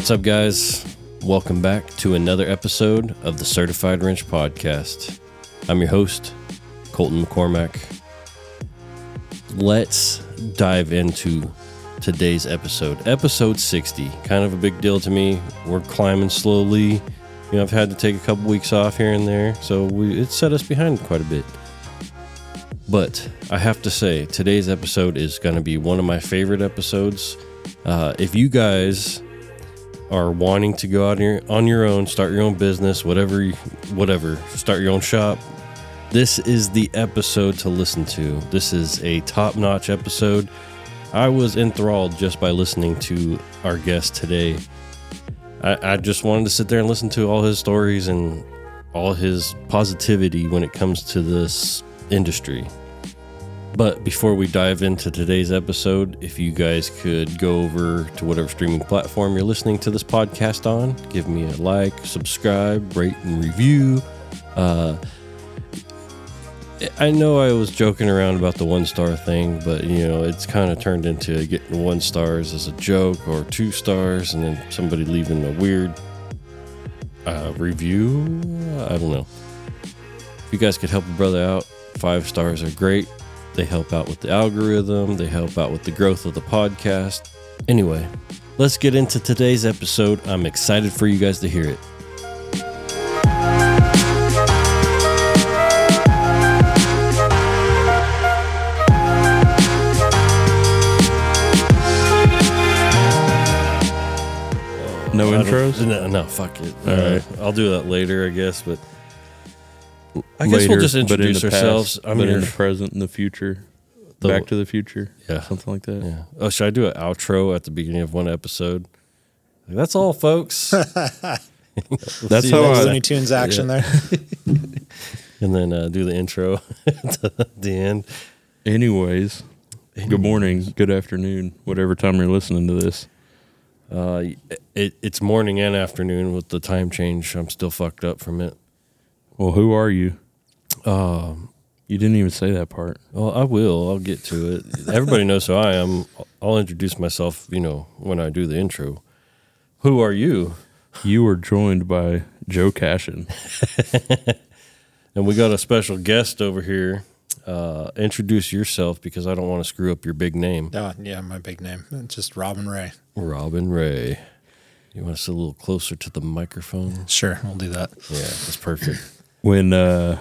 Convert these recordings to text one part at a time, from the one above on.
What's up, guys? Welcome back to another episode of the Certified Wrench Podcast. I'm your host, Colton McCormack. Let's dive into today's episode. Episode 60, kind of a big deal to me. We're climbing slowly. You know, I've had to take a couple weeks off here and there, so we, it set us behind quite a bit. But I have to say, today's episode is going to be one of my favorite episodes. Uh, if you guys are wanting to go out here on your own, start your own business, whatever, whatever, start your own shop, this is the episode to listen to. This is a top-notch episode. I was enthralled just by listening to our guest today. I, I just wanted to sit there and listen to all his stories and all his positivity when it comes to this industry. But before we dive into today's episode, if you guys could go over to whatever streaming platform you're listening to this podcast on, give me a like, subscribe, rate, and review. Uh, I know I was joking around about the one star thing, but you know, it's kind of turned into getting one stars as a joke or two stars, and then somebody leaving a weird uh, review. I don't know. If you guys could help a brother out, five stars are great. They help out with the algorithm, they help out with the growth of the podcast. Anyway, let's get into today's episode. I'm excited for you guys to hear it. No I intros? No, no, fuck it. All right. I'll do that later, I guess. But I guess we'll Later, just but in introduce the past, ourselves. I'm but your, in the present and the future. the- Back to the future. yeah, Something like that. yeah. Oh, should I do an outro at the beginning of one episode? That's all, folks. That's See how you next I- Looney Tunes action there. and then uh, do the intro at the end. Anyways, good morning, good afternoon, whatever time you're listening to this. Uh, it, it's morning and afternoon with the time change. I'm still fucked up from it. Well, who are you? Um, You didn't even say that part. well, I will. I'll get to it. Everybody knows who I am. I'll introduce myself. You know, when I do the intro. Who are you? You are joined by Joe Cashen. And we got a special guest over here. Uh, introduce yourself because I don't want to screw up your big name, Oh, yeah, my big name. It's just Robin Ray. Robin Ray. You want to sit a little closer to the microphone? Sure, we'll do that. Yeah, that's perfect. When uh,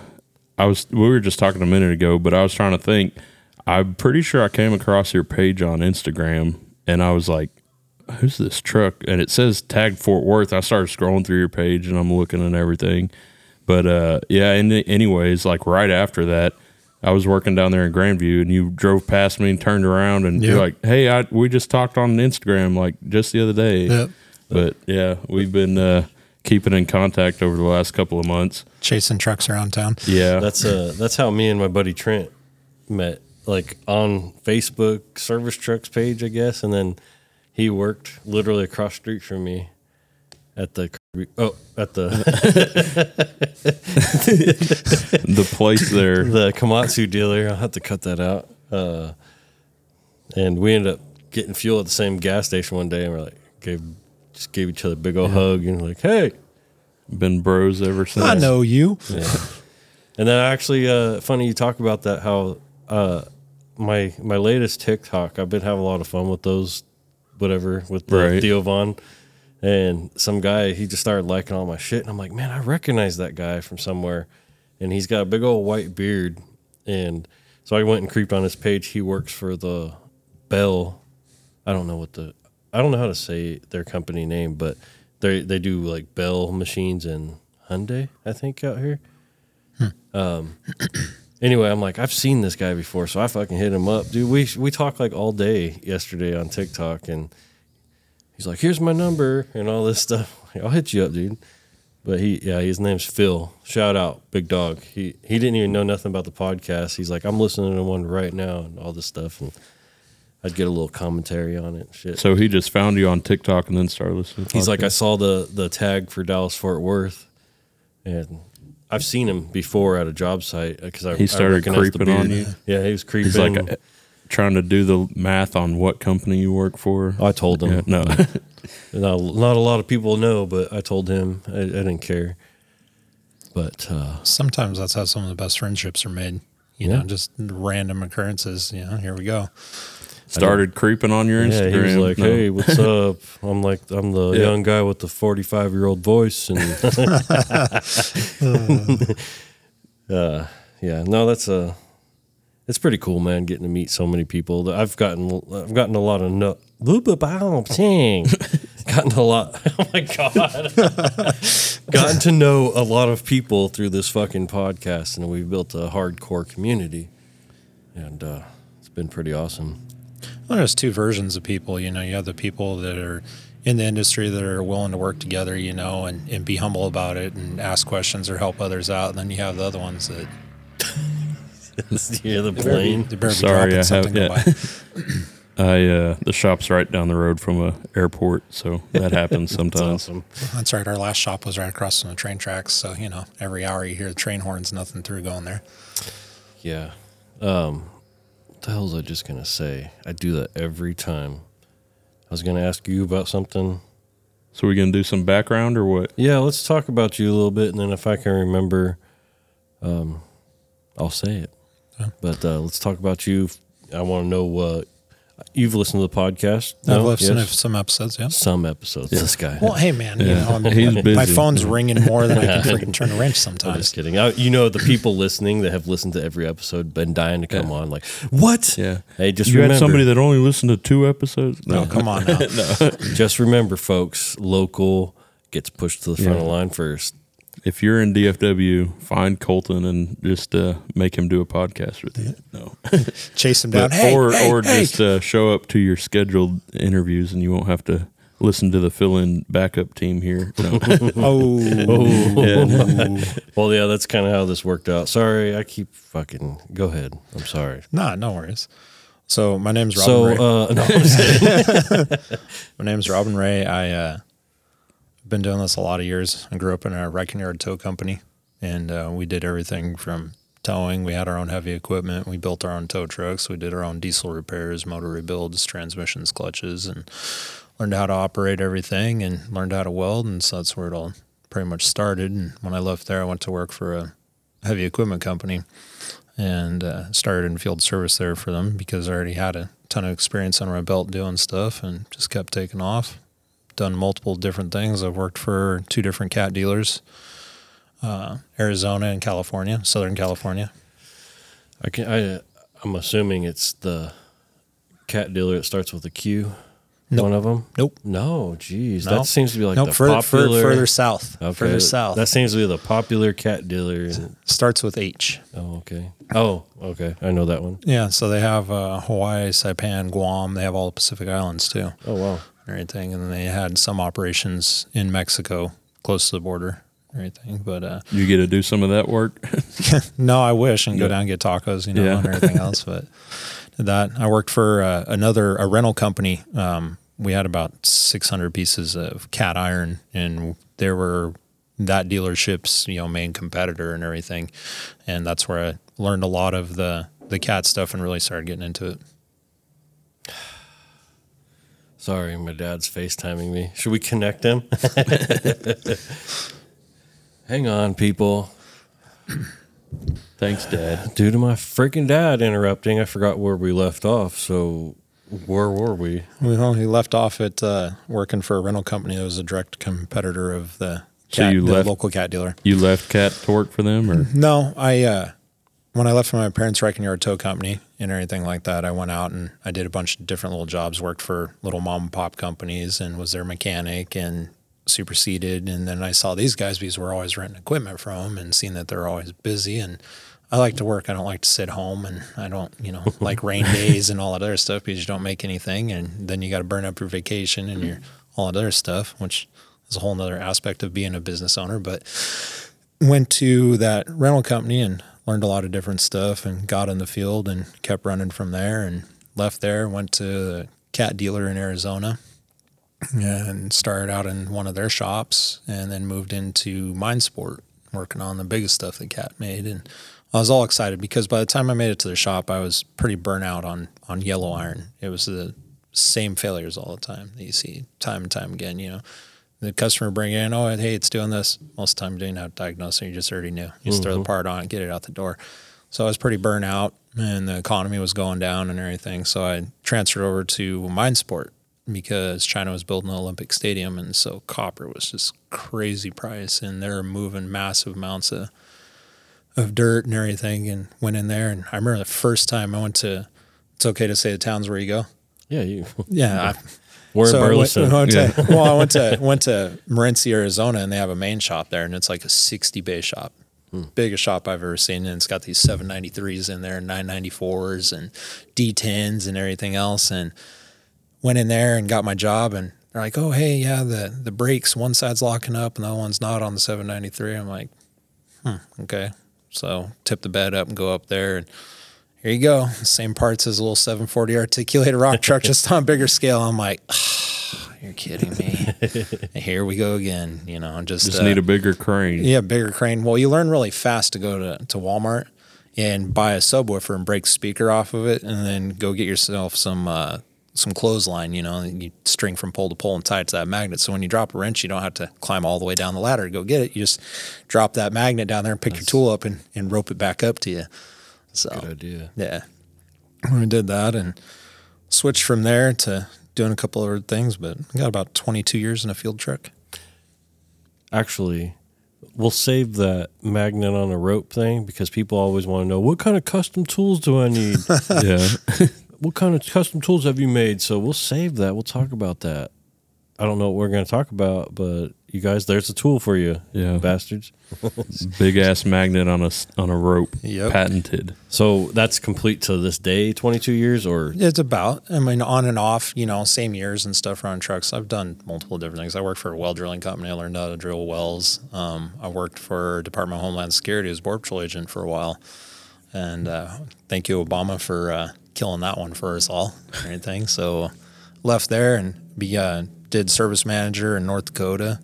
I was, we were just talking a minute ago, but I was trying to think. I'm pretty sure I came across your page on Instagram, and I was like, "Who's this truck?" And it says tag Fort Worth. I started scrolling through your page, and I'm looking and everything. But uh, yeah, and anyways, like right after that, I was working down there in Grandview, and you drove past me and turned around, and you're like, "Hey, I, we just talked on Instagram like just the other day." Yep. But yeah, we've been uh, keeping in contact over the last couple of months. Chasing trucks around town. Yeah, That's uh that's how me and my buddy Trent met. Like on Facebook service trucks page, I guess, and then he worked literally across street from me at the oh at the the place there. the Komatsu dealer. I'll have to cut that out. Uh, and we ended up getting fuel at the same gas station one day, and we're like, gave just gave each other a big old hug, and like, hey. Been bros ever since. I know you. Yeah. and then actually, uh, funny you talk about that. How uh, my my latest TikTok, I've been having a lot of fun with those, whatever with the Right. Theo Von, and some guy he just started liking all my shit, and I'm like, man, I recognize that guy from somewhere, and he's got a big old white beard, and so I went and creeped on his page. He works for the Bell. I don't know what the I don't know how to say their company name, but they they do like Bell machines and Hyundai, I think, out here. Um. Anyway, I'm like, I've seen this guy before, so I fucking hit him up, dude. We we talked like all day yesterday on TikTok, and he's like, "Here's my number" and all this stuff. Like, I'll hit you up, dude. But he, yeah, his name's Phil. Shout out, big dog. He he didn't even know nothing about the podcast. He's like, I'm listening to one right now and all this stuff, and I'd get a little commentary on it. Shit. So he just found you on TikTok and then started listening. to He's like, I saw the the tag for Dallas Fort Worth, and I've seen him before at a job site because I He started I recognized the creeping on you? Yeah, he was creeping. he's like uh, trying to do the math on what company you work for. I told him. Yeah, no, not, not a lot of people know, but I told him I, I didn't care. But uh, Sometimes that's how some of the best friendships are made. You Yeah. know, just random occurrences. You know, here we go. Started creeping on your yeah, Instagram. he was like, No. "Hey, what's up?" I'm like, "I'm the Yeah. young guy with the 45 year old voice," and uh, yeah, no, that's a. It's pretty cool, man. Getting to meet so many people. I've gotten, I've gotten a lot of no, gotten a lot. Oh my god, gotten to know a lot of people through this fucking podcast, and we've built a hardcore community, and uh, it's been pretty awesome. Well, there's two versions of people. You know, you have the people that are in the industry that are willing to work together, you know, and, and be humble about it and ask questions or help others out. And then you have the other ones that yeah, the they better be, plane. they better be Sorry, I have- yeah. I uh, the shop's right down the road from a airport, so that happens That's sometimes. awesome. That's right. Our last shop was right across from the train tracks. So, you know, every hour you hear the train horns, nothing through going there. Yeah. Um, what the hell was I just gonna say? I do that every time. I was gonna ask you about something. So we gonna do some background or what? Yeah, let's talk about you a little bit, and then if I can remember, um, I'll say it. Yeah. But uh, let's talk about you. I want to know what you've listened to the podcast. I've listened Yes? to some episodes, yeah. some episodes. This guy. Well, hey, man, you know, I mean, He's my phone's ringing more than I can freaking turn a wrench I'm just kidding. I, you know, the people listening that have listened to every episode been dying to come on. Like, what? Yeah. Hey, just you remember. had somebody that only listened to two episodes? No, come on now. just remember, folks. Local gets pushed to the front of the line first. If you're in DFW, find Colton and just uh, make him do a podcast with you. No, Chase him down. But- Hey, or hey, or hey. just uh, show up to your scheduled interviews, and you won't have to listen to the fill-in backup team here. No. Oh, Yeah. Well, yeah, that's kind of how this worked out. Sorry, I keep fucking. Go ahead. I'm sorry. nah, no worries. So my name's Robin So, Ray. uh, no, I'm just kidding. my name's Robin Ray. I uh, been doing this a lot of years. I grew up in a wrecking yard tow company, and uh, we did everything from towing. We had our own heavy equipment. We built our own tow trucks. We did our own diesel repairs, motor rebuilds, transmissions, clutches, and learned how to operate everything and learned how to weld. And so that's where it all pretty much started. And when I left there, I went to work for a heavy equipment company and uh, started in field service there for them because I already had a ton of experience under my belt doing stuff and just kept taking off. Done multiple different things. I've worked for two different cat dealers, uh, Arizona and California, Southern California. I can. I. I'm assuming it's the cat dealer that starts with a Q. Nope. One of them. Nope. No, geez, No. that seems to be like nope, the further, fur- popular. further south. okay, Further south. That seems to be the popular cat dealer. starts with H. oh, okay. Oh, okay. I know that one. Yeah, so they have uh, Hawaii, Saipan, Guam. They have all the Pacific Islands too, Oh, wow. And everything. And then they had some operations in Mexico, close to the border, and everything. But uh, you get to do some of that work. no, I wish and go down and get tacos, you know, Yeah. and everything else. But that I worked for uh, another a rental company. Um, we had about 600 pieces of cat iron, and there were that dealership's you know main competitor and everything, and that's where I learned a lot of the the cat stuff and really started getting into it. Sorry, my dad's FaceTiming me. Should we connect him? Hang on, people. Thanks, Dad. Due to my freaking dad interrupting, I forgot where we left off. So, where were we? Well, he left off at uh, working for a rental company that was a direct competitor of the So you the left- local cat dealer. You left Cat to work for them, or No, I uh, when I left from my parents' wrecking yard tow company and everything like that, I went out and I did a bunch of different little jobs. Worked for little mom and pop companies and was their mechanic and superseded. And then I saw these guys because we're always renting equipment from them and seeing that they're always busy. And I like to work. I don't like to sit home and I don't, you know, like rain days and all that other stuff because you don't make anything. And then you got to burn up your vacation and your all that other stuff, which is a whole nother aspect of being a business owner. But went to that rental company and learned a lot of different stuff and got in the field and kept running from there and left there went to the cat dealer in arizona and started out in one of their shops and then moved into mine sport working on the biggest stuff that cat made and i was all excited because by the time i made it to the shop i was pretty burnt out on on yellow iron it was the same failures all the time that you see time and time again. You know, the customer bring in, oh, hey, it's doing this. Most of the time, you didn't have to diagnose it. You just already knew. You just throw the mm-hmm. part on it, get it out the door. So I was pretty burnt out and the economy was going down and everything. So I transferred over to mine sport because China was building an Olympic stadium. And so copper was just crazy price and they're moving massive amounts of, of dirt and everything and went in there. And I remember the first time I went to, it's okay to say the towns where you go. Yeah, you. Yeah. I, We're in so I went, Burleson. I went to, well, I went to went to Morenci, Arizona, and they have a main shop there, and it's like a sixty bay shop, biggest shop I've ever seen, and it's got these seven ninety threes in there, nine ninety fours, and D tens and everything else, and went in there and got my job, and they're like, oh hey, yeah, the the brakes, one side's locking up, and the other one's not on the seven ninety three. I'm like, hmm, okay, so tip the bed up and go up there and. Here you go. Same parts as a little 740 articulated rock truck, just on a bigger scale. I'm like, you're kidding me. Here we go again. You know, just, Just uh, need a bigger crane. yeah, bigger crane. Well, you learn really fast to go to, to Walmart and buy a subwoofer and break speaker off of it, and then go get yourself some uh, some clothesline. You know, and you string from pole to pole and tie it to that magnet. So when you drop a wrench, you don't have to climb all the way down the ladder to go get it. You just drop that magnet down there and pick your tool up and, and rope it back up to you. So Good idea. yeah. We did that and switched from there to doing a couple other things, but I got about 22 years in a field truck. Actually, we'll save that magnet on a rope thing because people always want to know what kind of custom tools do I need? Yeah. what kind of custom tools have you made? So we'll save that. We'll talk about that. I don't know what we're going to talk about, but you guys, there's a tool for you, Yeah. bastards. Big ass magnet on a s- on a rope. Yep. Patented. So that's complete to this day, 22 years, or It's about, I mean, on and off, you know, same years and stuff around trucks. I've done multiple different things. I worked for a well drilling company. I learned how to drill wells. Um, I worked for Department of Homeland Security as Border Patrol agent for a while. And uh, thank you, Obama, for uh, killing that one for us all and everything. So left there and be, uh, did service manager in North Dakota.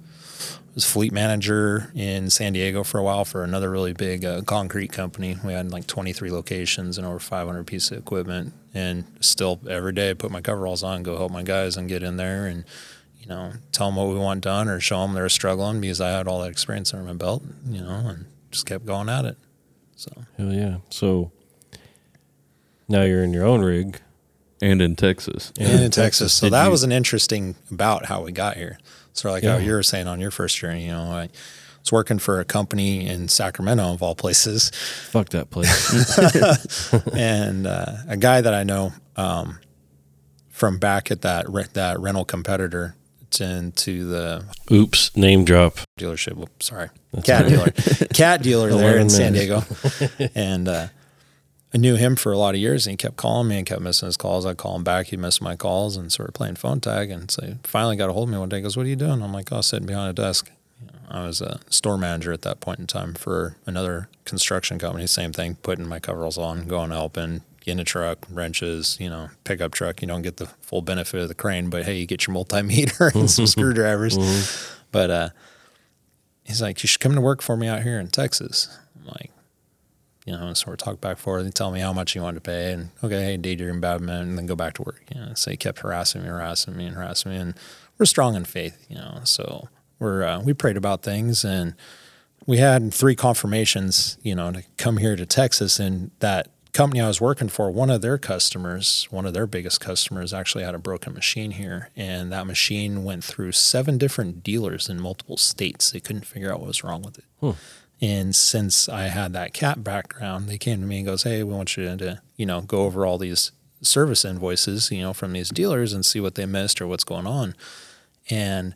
Was fleet manager in San Diego for a while for another really big uh, concrete company. We had like 23 locations and over 500 pieces of equipment. And still every day, I put my coveralls on, go help my guys, and get in there and you know tell them what we want done or show them they're struggling because I had all that experience under my belt. You know, and just kept going at it. So hell yeah. So now you're in your own rig. And in Texas. and in Texas. So Did that you- was an interesting about how we got here. So like how you were saying on your first journey, you know, I was working for a company in Sacramento of all places. Fuck that place. and uh, a guy that I know um, from back at that re- that rental competitor into the Oops, name drop. dealership. Sorry, cat dealer, cat dealer there in San. Diego, and uh, I knew him for a lot of years. And he kept calling me and kept missing his calls. I would call him back, he missed my calls, and sort of playing phone tag. And so he finally got a hold of me one day. He goes, "What are you doing?" I'm like, "Oh, sitting behind a desk." I was a store manager at that point in time for another construction company. Same thing, putting my coveralls on, going helping, getting a truck, wrenches, you know, pickup truck. You don't get the full benefit of the crane, but hey, you get your multimeter and some screwdrivers. But uh, he's like, you should come to work for me out here in Texas. I'm like, you know, so we're talking back and forth. They tell me how much he wanted to pay, and okay, hey, D, you're in Badman, and then go back to work. You know, so he kept harassing me, harassing me, and harassing me, and we're strong in faith, you know. So we're uh, we prayed about things, and we had three confirmations, you know, to come here to Texas, and that company I was working for, one of their customers, one of their biggest customers, actually had a broken machine here, and that machine went through seven different dealers in multiple states. They couldn't figure out what was wrong with it. And since I had that cat background, they came to me and goes, "Hey, we want you to, you know, go over all these service invoices, you know, from these dealers and see what they missed or what's going on." And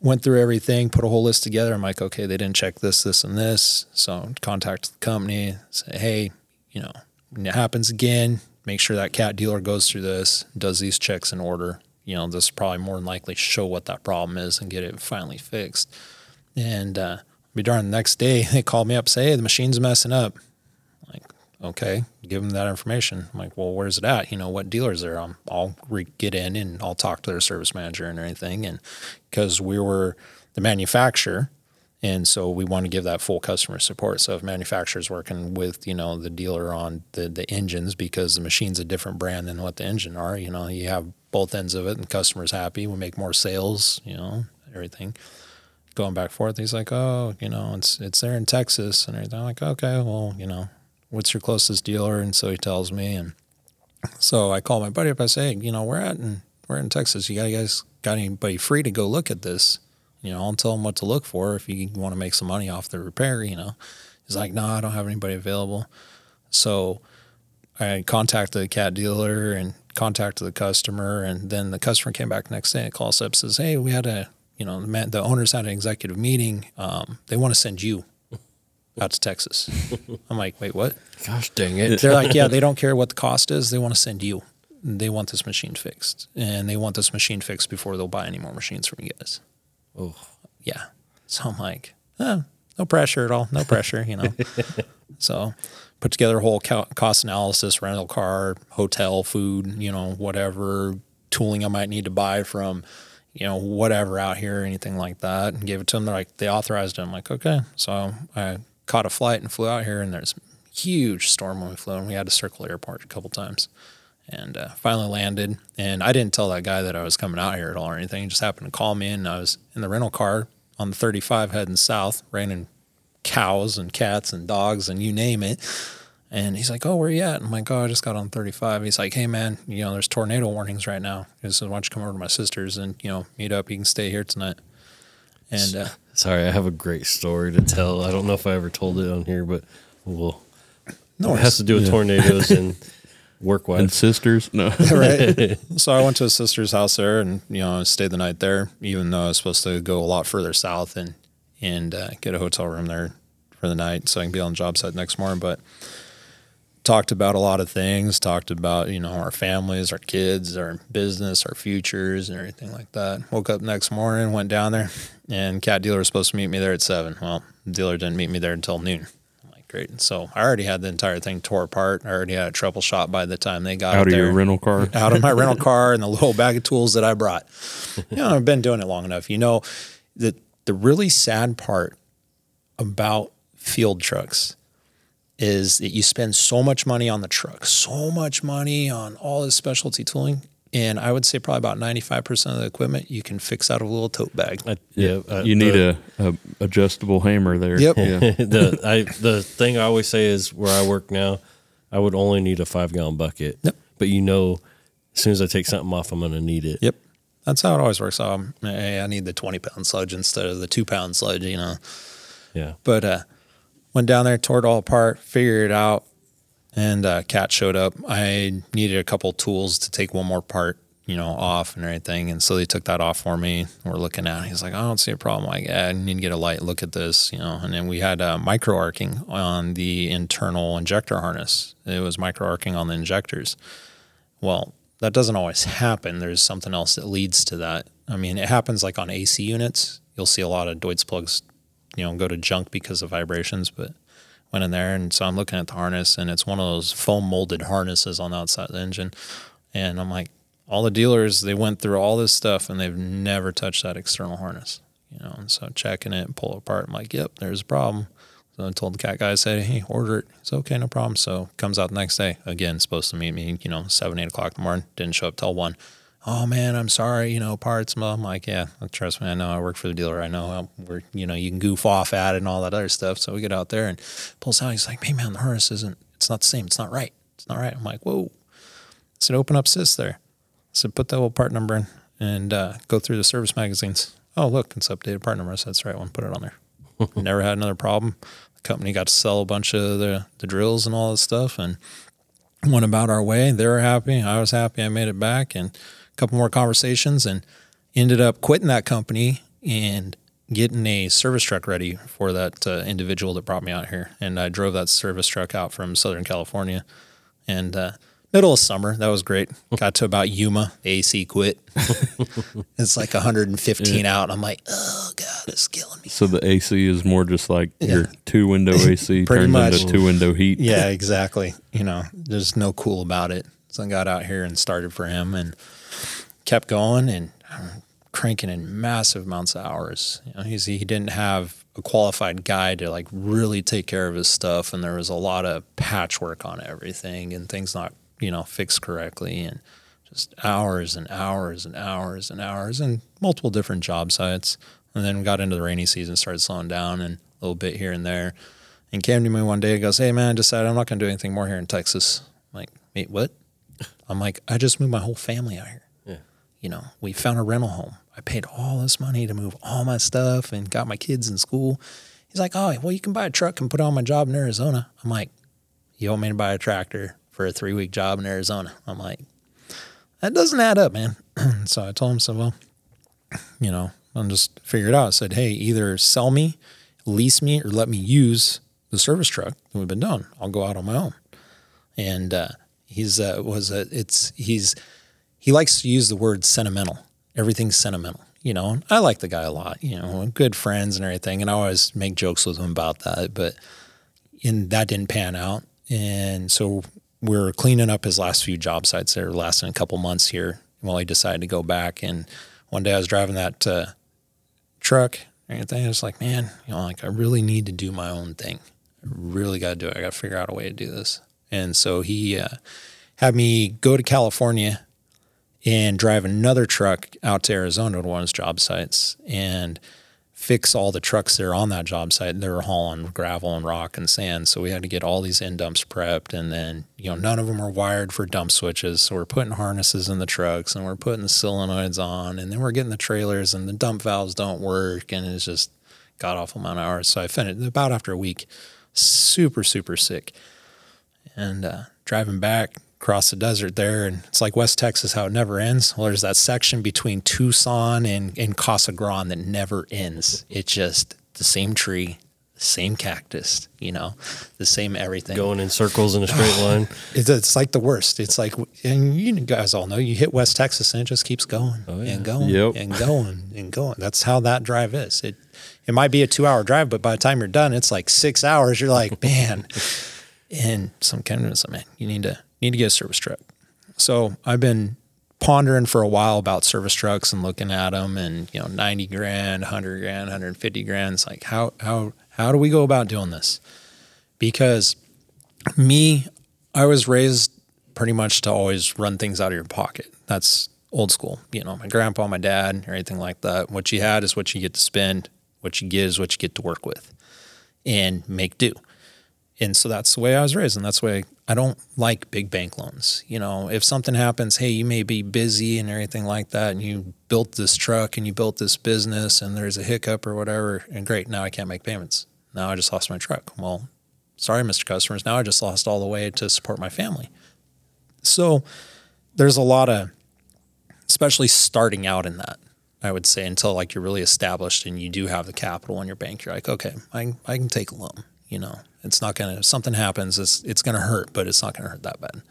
went through everything, put a whole list together. I'm like, okay, they didn't check this, this, and this. So contact the company, say, hey, you know, when it happens again, make sure that cat dealer goes through this, does these checks in order. You know, this probably more than likely show what that problem is and get it finally fixed. And uh, be darned, the next day they called me up, say, hey, the machine's messing up. Like, okay, give them that information. I'm like, well, where's it at? You know, what dealer's there? Um, I'll re- get in and I'll talk to their service manager and everything. And because we were the manufacturer, and so we want to give that full customer support. So if manufacturer's working with, you know, the dealer on the, the engines because the machine's a different brand than what the engine are, you know, you have both ends of it, and customer's happy. We make more sales, you know, everything. Going back and forth, he's like, "Oh, you know, it's it's there in Texas and everything." I'm like, "Okay, well, you know, what's your closest dealer?" And so he tells me, and so I call my buddy up. I say, "Hey, you know, we're at and we're in Texas. You guys got anybody free to go look at this? You know, I'll tell them what to look for if you want to make some money off the repair. You know." He's like, "No, I don't have anybody available." So I contacted the cat dealer and contacted the customer, and then the customer came back next day and calls up says, "Hey, we had a you know the, man, the owners had an executive meeting. Um, they want to send you out to Texas." I'm like, "Wait, what?" Gosh dang it. They're like, "Yeah, they don't care what the cost is. They want to send you. They want this machine fixed, and they want this machine fixed before they'll buy any more machines from you guys." Oh. Yeah. So I'm like, oh, no pressure at all. No pressure, you know. so put together a whole cost analysis, rental car, hotel, food, you know, whatever tooling I might need to buy from, you know, whatever out here, or anything like that, and gave it to them. They're like, they authorized it. I'm like, okay. So I caught a flight and flew out here, and there's huge storm when we flew, and we had to circle airport a couple times. And uh, finally landed, and I didn't tell that guy that I was coming out here at all or anything. He just happened to call me, and I was in the rental car on the 35 heading south, raining cows and cats and dogs and you name it. And he's like, "Oh, where are you at?" I'm like, "Oh, I just got on 35." He's like, "Hey, man, you know, there's tornado warnings right now. He says, why don't you come over to my sister's and you know meet up? You can stay here tonight." And uh, Sorry, I have a great story to tell. I don't know if I ever told it on here, but we'll. no, It has to do with tornadoes and work And sisters, no. right. so I went to his sister's house there, and you know, stayed the night there, even though I was supposed to go a lot further south and and uh, get a hotel room there for the night, so I can be on the job site next morning. But talked about a lot of things. Talked about you know our families, our kids, our business, our futures, and everything like that. Woke up next morning, went down there, and cat dealer was supposed to meet me there at seven. Well, dealer didn't meet me there until noon. I'm like, great. So I already had the entire thing tore apart. I already had a trouble shot by the time they got Out of there your rental car. out of my rental car and the little bag of tools that I brought. You know, I've been doing it long enough. You know, the the really sad part about field trucks is that you spend so much money on the truck, so much money on all this specialty tooling. And I would say probably about 95% of the equipment you can fix out of a little tote bag. I, yeah, uh, You need the, a, a adjustable hammer there. Yep. Yeah. the I the thing I always say is where I work now, I would only need a five gallon bucket. Yep. But you know, as soon as I take something off, I'm gonna need it. Yep. That's how it always works. Um, hey, I need the 20 pound sludge instead of the two pound sludge, you know. Yeah. But uh, went down there, tore it all apart, figured it out, and uh, Cat showed up. I needed a couple tools to take one more part, you know, off and everything, and so they took that off for me. We're looking at. it. He's like, I don't see a problem. Like, yeah, I need to get a light look at this, you know. And then we had uh, micro arcing on the internal injector harness. It was micro arcing on the injectors. Well, that doesn't always happen. There's something else that leads to that. I mean, it happens like on AC units. You'll see a lot of Deutsch plugs, you know, go to junk because of vibrations. But went in there, and so I'm looking at the harness, and it's one of those foam molded harnesses on the outside of the engine. And I'm like, all the dealers they went through all this stuff, and they've never touched that external harness, you know. And so checking it and pull it apart, I'm like, yep, there's a problem. So I told the cat guy, I said, hey, order it. It's okay, no problem. So comes out the next day. Again, supposed to meet me, you know, seven, eight o'clock in the morning. Didn't show up till one. Oh man, I'm sorry, you know, parts. I'm like, yeah, trust me, I know. I work for the dealer. I know how we're, you know, you can goof off at it and all that other stuff. So we get out there and pulls out. He's like, hey man, the harness isn't, it's not the same. It's not right. It's not right. I'm like, whoa. I said, open up SIS there. I said, put that little part number in and uh, go through the service magazines. Oh, look, it's updated part number. I said, that's the right one. Put it on there. Never had another problem. The company got to sell a bunch of the, the drills and all this stuff and went about our way. They were happy. I was happy. I made it back and couple more conversations and ended up quitting that company and getting a service truck ready for that uh, individual that brought me out here. And I drove that service truck out from Southern California and uh, middle of summer. That was great. Got to about Yuma. AC quit. it's like 115 out. I'm like, oh God, it's killing me. So the AC is more just like your two window AC Pretty turned much. into two window heat. Yeah, exactly. You know, there's no cool about it. So I got out here and started for him and kept going and cranking in massive amounts of hours. You know, he didn't have a qualified guy to like really take care of his stuff, and there was a lot of patchwork on everything and things not you know fixed correctly. And just hours and hours and hours and hours and multiple different job sites. And then got into the rainy season, started slowing down and a little bit here and there. And came to me one day and goes, Hey man, I decided I'm not gonna do anything more here in Texas. I'm like, wait, what? I'm like, I just moved my whole family out here. You know, we found a rental home. I paid all this money to move all my stuff and got my kids in school. He's like, Oh, well, you can buy a truck and put on my job in Arizona. I'm like, You want me to buy a tractor for a three week job in Arizona? I'm like, that doesn't add up, man. so I told him, so well, you know, I'll just figure it out. I said, hey, either sell me, lease me, or let me use the service truck that we've been doing. I'll go out on my own. And uh, he's uh, was a, it's he's he likes to use the word sentimental. Everything's sentimental, you know. I like the guy a lot, you know, good friends and everything. And I always make jokes with him about that, but and that didn't pan out. And so we're cleaning up his last few job sites that are lasting a couple months here while he decided to go back. And one day I was driving that uh, truck and everything. I was like, man, you know, like I really need to do my own thing. I really got to do it. I got to figure out a way to do this. And so he uh, had me go to California and drive another truck out to Arizona to one of his job sites and fix all the trucks that are on that job site. They were hauling gravel and rock and sand. So we had to get all these end dumps prepped. And then, you know, none of them were wired for dump switches. So we're putting harnesses in the trucks and we're putting the solenoids on. And then we're getting the trailers and the dump valves don't work. And it's just god awful amount of hours. So I finished about after a week, super, super sick. And uh, driving back, across the desert there, and it's like West Texas, how it never ends. Well, there's that section between Tucson and, and Casa Grande that never ends. It's just the same tree, the same cactus, you know, the same everything. Going in circles in a straight line. It's, it's like the worst. It's like, and you guys all know, you hit West Texas and it just keeps going Oh, yeah. and going Yep. and going and going. That's how that drive is. It it might be a two hour drive, but by the time you're done, it's like six hours. You're like, man. And some kind of man, you need to need to get a service truck. So I've been pondering for a while about service trucks and looking at them, and you know, ninety grand, hundred grand, hundred fifty grand. It's like how how how do we go about doing this? Because me, I was raised pretty much to always run things out of your pocket. That's old school. You know, my grandpa, my dad, or anything like that. What you had is what you get to spend. What you get is what you get to work with and make do. And so that's the way I was raised. And that's the way I don't like big bank loans. You know, if something happens, hey, you may be busy and everything like that, and you built this truck and you built this business and there's a hiccup or whatever, and great, now I can't make payments. Now I just lost my truck. Well, sorry, Mr. Customers. Now I just lost all the way to support my family. So there's a lot of, especially starting out in that, I would say, until like you're really established and you do have the capital in your bank, you're like, okay, I, I can take a loan. You know, it's not to, if something happens, it's, it's to hurt, but it's not to hurt that bad.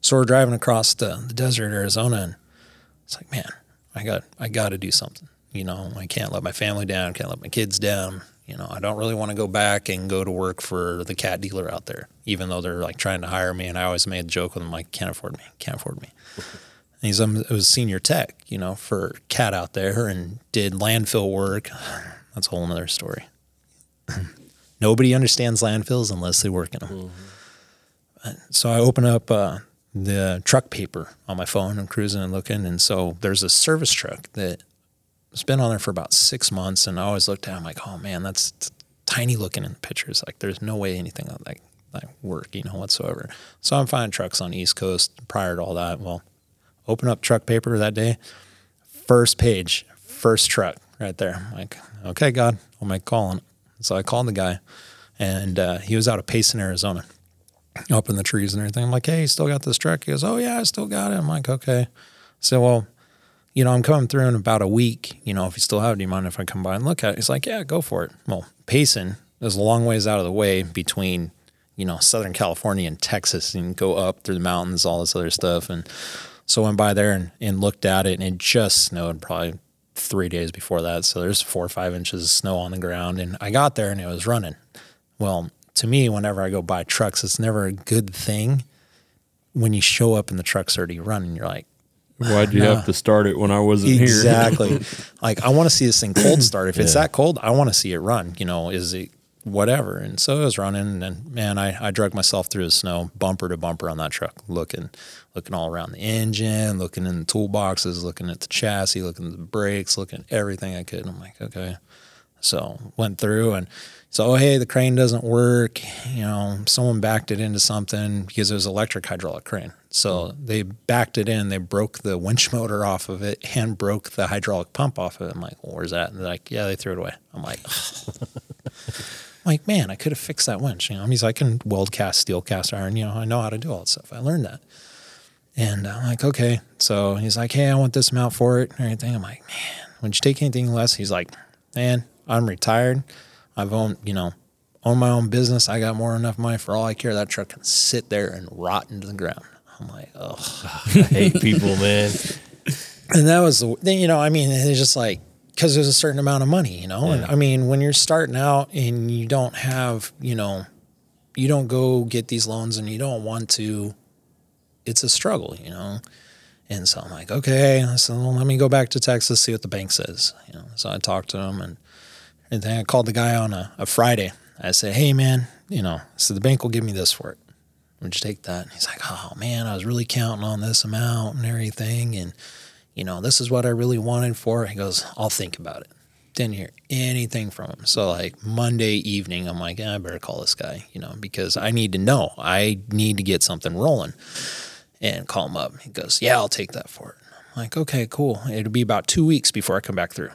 So we're driving across the, the desert, Arizona, and it's like, man, I got, I got to do something. You know, I can't let my family down, can't let my kids down. You know, I don't really want to go back and go to work for the cat dealer out there, even though they're like trying to hire me. And I always made a joke with them, like, can't afford me, can't afford me. And he's um, it was senior tech, you know, for cat out there and did landfill work. That's a whole nother story. Nobody understands landfills unless they work in them. So I open up uh, the truck paper on my phone. I'm cruising and looking, and so there's a service truck that has been on there for about six months, and I always looked at. it, I'm like, oh man, that's tiny looking in the pictures. Like, there's no way anything like that work, you know, whatsoever. So I'm finding trucks on East Coast prior to all that. Well, open up truck paper that day, first page, first truck right there. I'm like, okay, God, I'll make a call on it. So I called the guy, and uh, he was out of Payson, Arizona up in the trees and everything. I'm like, hey, you still got this truck? He goes, oh, yeah, I still got it. I'm like, okay. So, well, you know, I'm coming through in about a week. You know, if you still have it, do you mind if I come by and look at it? He's like, yeah, go for it. Well, Payson is a long ways out of the way between, you know, Southern California and Texas and go up through the mountains, all this other stuff. And so I went by there and, and looked at it and it just snowed probably three days before that. So there's four or five inches of snow on the ground. And I got there and it was running. Well, to me, whenever I go buy trucks, it's never a good thing when you show up and the truck's already running. You're like, Why'd you No. have to start it when I wasn't here? exactly. like I want to see this thing cold start. If it's that cold, I want to see it run. You know, is it whatever. And so I was running, and man, I, I drug myself through the snow, bumper to bumper on that truck, looking, looking all around the engine, looking in the toolboxes, looking at the chassis, looking at the brakes, looking at everything I could. And I'm like, okay. So went through and so, oh, hey, the crane doesn't work. You know, someone backed it into something because it was electric hydraulic crane. So they backed it in, they broke the winch motor off of it and broke the hydraulic pump off of it. I'm like, well, where's that? And they're like, yeah, they threw it away. I'm like, I'm like, man, I could have fixed that winch. You know, he's like, I can weld cast, steel cast iron. You know, I know how to do all that stuff. I learned that. And I'm like, okay. So he's like, hey, I want this amount for it and everything. I'm like, man, would you take anything less? He's like, man, I'm retired. I've owned, you know, own my own business. I got more than enough money for all I care. That truck can sit there and rot into the ground. I'm like, oh, I hate people, man. and that was the, you know, I mean, it's just like because there's a certain amount of money, you know. And I mean, when you're starting out and you don't have, you know, you don't go get these loans and you don't want to, it's a struggle, you know. And so I'm like, okay, so let me go back to Texas, see what the bank says. You know, so I talked to him and and then I called the guy on a, a Friday. I said, hey man, you know, so the bank will give me this for it. Would you take that? And he's like, oh man, I was really counting on this amount and everything, and you know, this is what I really wanted for. He goes, I'll think about it. Didn't hear anything from him. So like Monday evening, I'm like, "Eh, I better call this guy, you know, because I need to know. I need to get something rolling. And call him up. He goes, Yeah, I'll take that for it. I'm like, okay, cool. It'll be about two weeks before I come back through.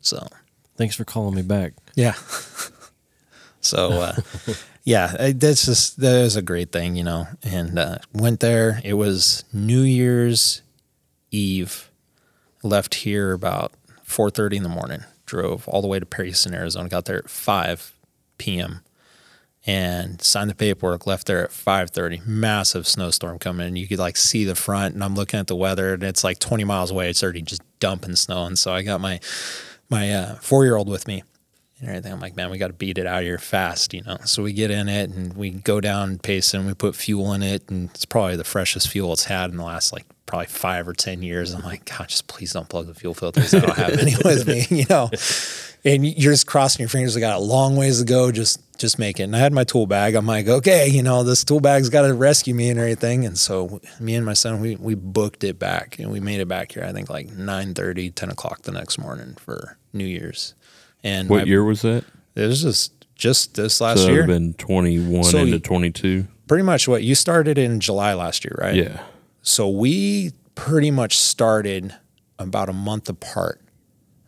So Thanks for calling me back. yeah. so uh, yeah, that's just that is a great thing, you know. And uh, went there. It was New Year's Eve. Left here about four thirty in the morning. Drove all the way to Payson, Arizona. Got there at five p.m. and signed the paperwork. Left there at five thirty. Massive snowstorm coming. in. You could like see the front, and I'm looking at the weather, and it's like twenty miles away. It's already just dumping snow, and so I got my my uh, four year old with me and everything. I'm like, man, we got to beat it out of here fast, you know. So we get in it and we go down Payson. We put fuel in it, and it's probably the freshest fuel it's had in the last like probably five or ten years. I'm like, God, just please don't plug the fuel filters. I don't have any with me, you know. And you're just crossing your fingers. I got a long ways to go. Just just make it. And I had my tool bag. I'm like, okay, you know, this tool bag's got to rescue me and everything. And so me and my son, we we booked it back and we made it back here. I think like 9:30, 10 o'clock the next morning for New Year's. And What my- year was that? it was just just this last So year. been 21 So into 22. pretty much what you started in July last year, right? Yeah. So we pretty much started about a month apart,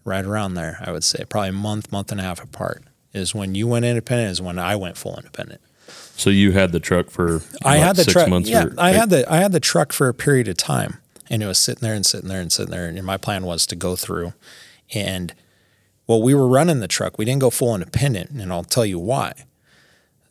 right around there. I would say probably a month, month and a half apart is when you went independent. Is when I went full independent. So you had the truck for I had the truck. Yeah, I eight- had the I had the truck for a period of time, and it was sitting there and sitting there and sitting there. And my plan was to go through, and well, we were running the truck. We didn't go full independent, and I'll tell you why.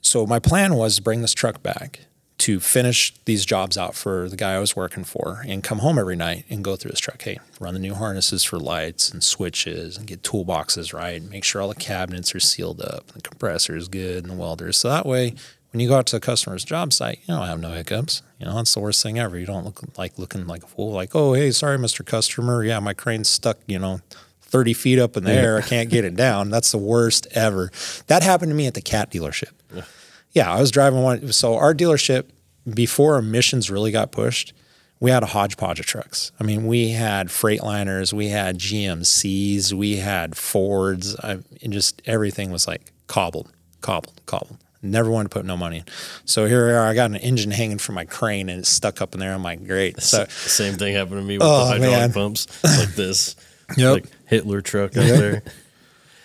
So my plan was to bring this truck back to finish these jobs out for the guy I was working for, and come home every night and go through this truck. Hey, run the new harnesses for lights and switches, and get toolboxes right, make sure all the cabinets are sealed up, the compressor is good, and the welders. So that way, when you go out to the customer's job site, you don't have no hiccups. You know, that's the worst thing ever. You don't look like looking like a fool, like, oh, hey, sorry, Mr. Customer. Yeah, my crane's stuck, you know, 30 feet up in the air. I can't get it down. That's the worst ever. That happened to me at the cat dealership. Yeah, I was driving one. So our dealership, before emissions really got pushed, we had a hodgepodge of trucks. I mean, we had Freightliners, we had GMCs, we had Fords. I, and just everything was like cobbled, cobbled, cobbled. Never wanted to put no money in. So here we are. I got an engine hanging from my crane and it's stuck up in there. I'm like, great. So Same thing happened to me with Oh, the hydraulic man. pumps like this. Yep. Like Hitler truck out there.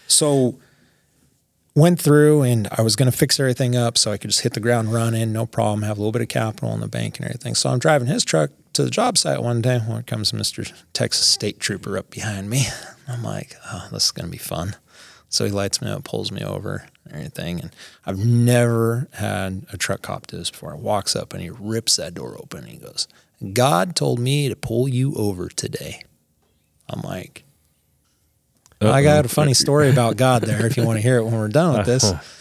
So went through and I was going to fix everything up so I could just hit the ground running, no problem, have a little bit of capital in the bank and everything. So I'm driving his truck to the job site one day. When comes Mr. Texas State Trooper up behind me. I'm like, oh, this is going to be fun. So he lights me up, pulls me over, and everything. And I've never had a truck cop do this before. Walks up and he rips that door open and he goes, God told me to pull you over today. I'm like, I got a funny story about God there if you want to hear it when we're done with this.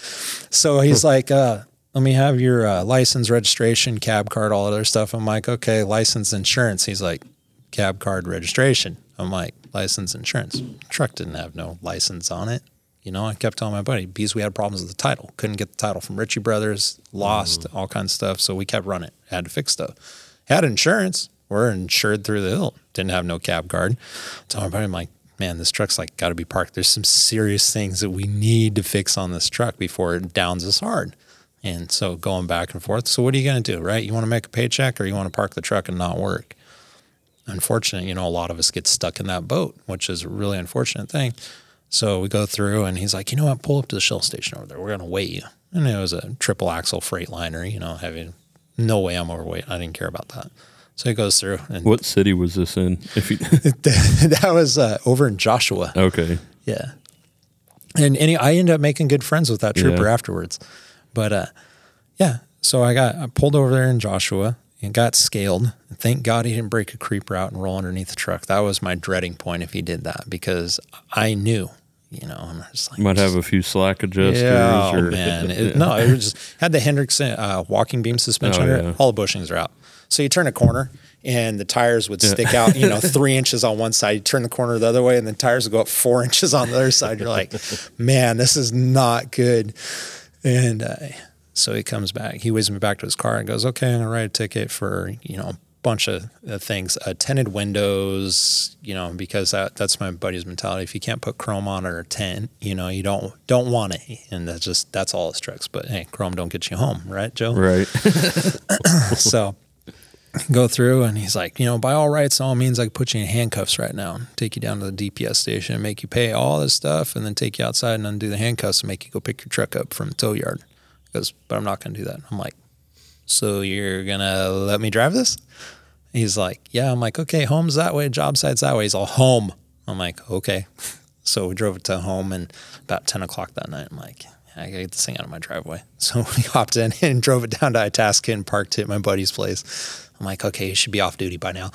So he's like, uh, let me have your uh, license, registration, cab card, all other stuff. I'm like, okay, license, insurance. He's like, cab card, registration. I'm like, license, insurance. Truck didn't have no license on it. You know, I kept telling my buddy, because we had problems with the title. Couldn't get the title from Ritchie Brothers, lost all kinds of stuff. So we kept running. Had to fix stuff. Had insurance. We're insured through the hill. Didn't have no cab guard. Tell my buddy, I'm like, man, this truck's like got to be parked. There's some serious things that we need to fix on this truck before it downs us hard. And so going back and forth. So what are you going to do, right? You want to make a paycheck or you want to park the truck and not work? Unfortunate, you know, a lot of us get stuck in that boat, which is a really unfortunate thing. So we go through and he's like, you know what, pull up to the Shell station over there. We're going to weigh you. And it was a triple axle Freightliner, you know, having no way I'm overweight. I didn't care about that. So he goes through and What city was this in? If you that was uh, over in Joshua. okay, Yeah. And any I ended up making good friends with that trooper Yeah. afterwards. But uh yeah, so I got I pulled over there in Joshua and got scaled. Thank God he didn't break a creeper out and roll underneath the truck. That was my dreading point if he did that because I knew, you know, and I was like might have a few slack adjusters. yeah, oh, or, man. It- no, it was just had the Hendrickson uh, walking beam suspension Oh, yeah. All the bushings are out. So you turn a corner and the tires would stick out, you know, three inches on one side. You turn the corner the other way and the tires would go up four inches on the other side. You're like, man, this is not good. And uh, so he comes back. He whizzes me back to his car and goes, okay, I'm going to write a ticket for, you know, a bunch of uh, things. Uh, tinted windows, you know, because that, that's my buddy's mentality. If you can't put chrome on or tint, you know, you don't don't want it. And that's just, that's all it strikes. But hey, chrome don't get you home, right, Joe? right. so go through and he's like, you know, by all rights, all means, I could put you in handcuffs right now take you down to the DPS station and make you pay all this stuff and then take you outside and undo the handcuffs and make you go pick your truck up from the tow yard. He goes, but I'm not going to do that. I'm like, so you're going to let me drive this? He's like, yeah. I'm like, okay, home's that way, job site's that way. He's all home. I'm like, okay. So we drove it to home and about 10 o'clock that night, I'm like, I gotta get this thing out of my driveway. So we hopped in and drove it down to Itasca and parked it at my buddy's place. I'm like, okay, he should be off duty by now.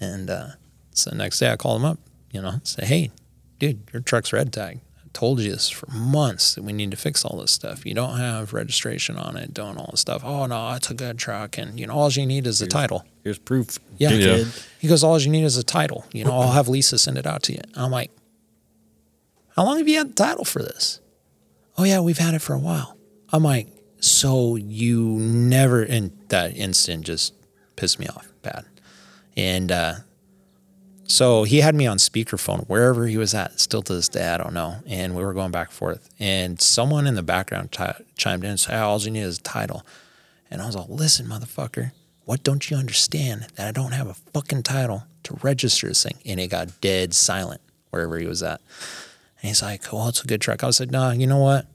And uh, so the next day I call him up, you know, say, hey, dude, your truck's red tag. I told you this for months that we need to fix all this stuff. You don't have registration on it, doing all this stuff. Oh no, it's a good truck, and you know, all you need is the title. Here's proof. Yeah. dickhead. He goes, all you need is a title. You know, I'll have Lisa send it out to you. I'm like, how long have you had the title for this? Oh yeah, we've had it for a while. I'm like, so you never in that instant just pissed me off bad. And uh so he had me on speakerphone wherever he was at, still to this day, I don't know. And we were going back and forth. And someone in the background chi- chimed in and said, all you need is a title. And I was like, listen, motherfucker, what don't you understand that I don't have a fucking title to register this thing? And it got dead silent wherever he was at. And he's like, well, it's a good truck. I said, nah, you know what?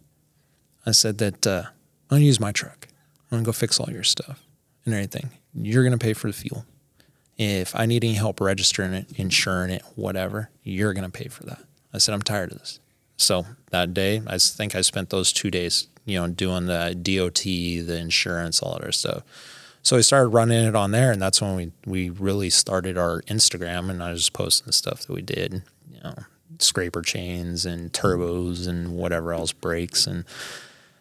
I said that uh, I'm going to use my truck. I'm going to go fix all your stuff and everything. You're going to pay for the fuel. If I need any help registering it, insuring it, whatever, you're going to pay for that. I said, I'm tired of this. So that day, I think I spent those two days, you know, doing the DOT, the insurance, all that other stuff. So we started running it on there, and that's when we we really started our Instagram, and I was posting the stuff that we did, you know, scraper chains and turbos and whatever else breaks. and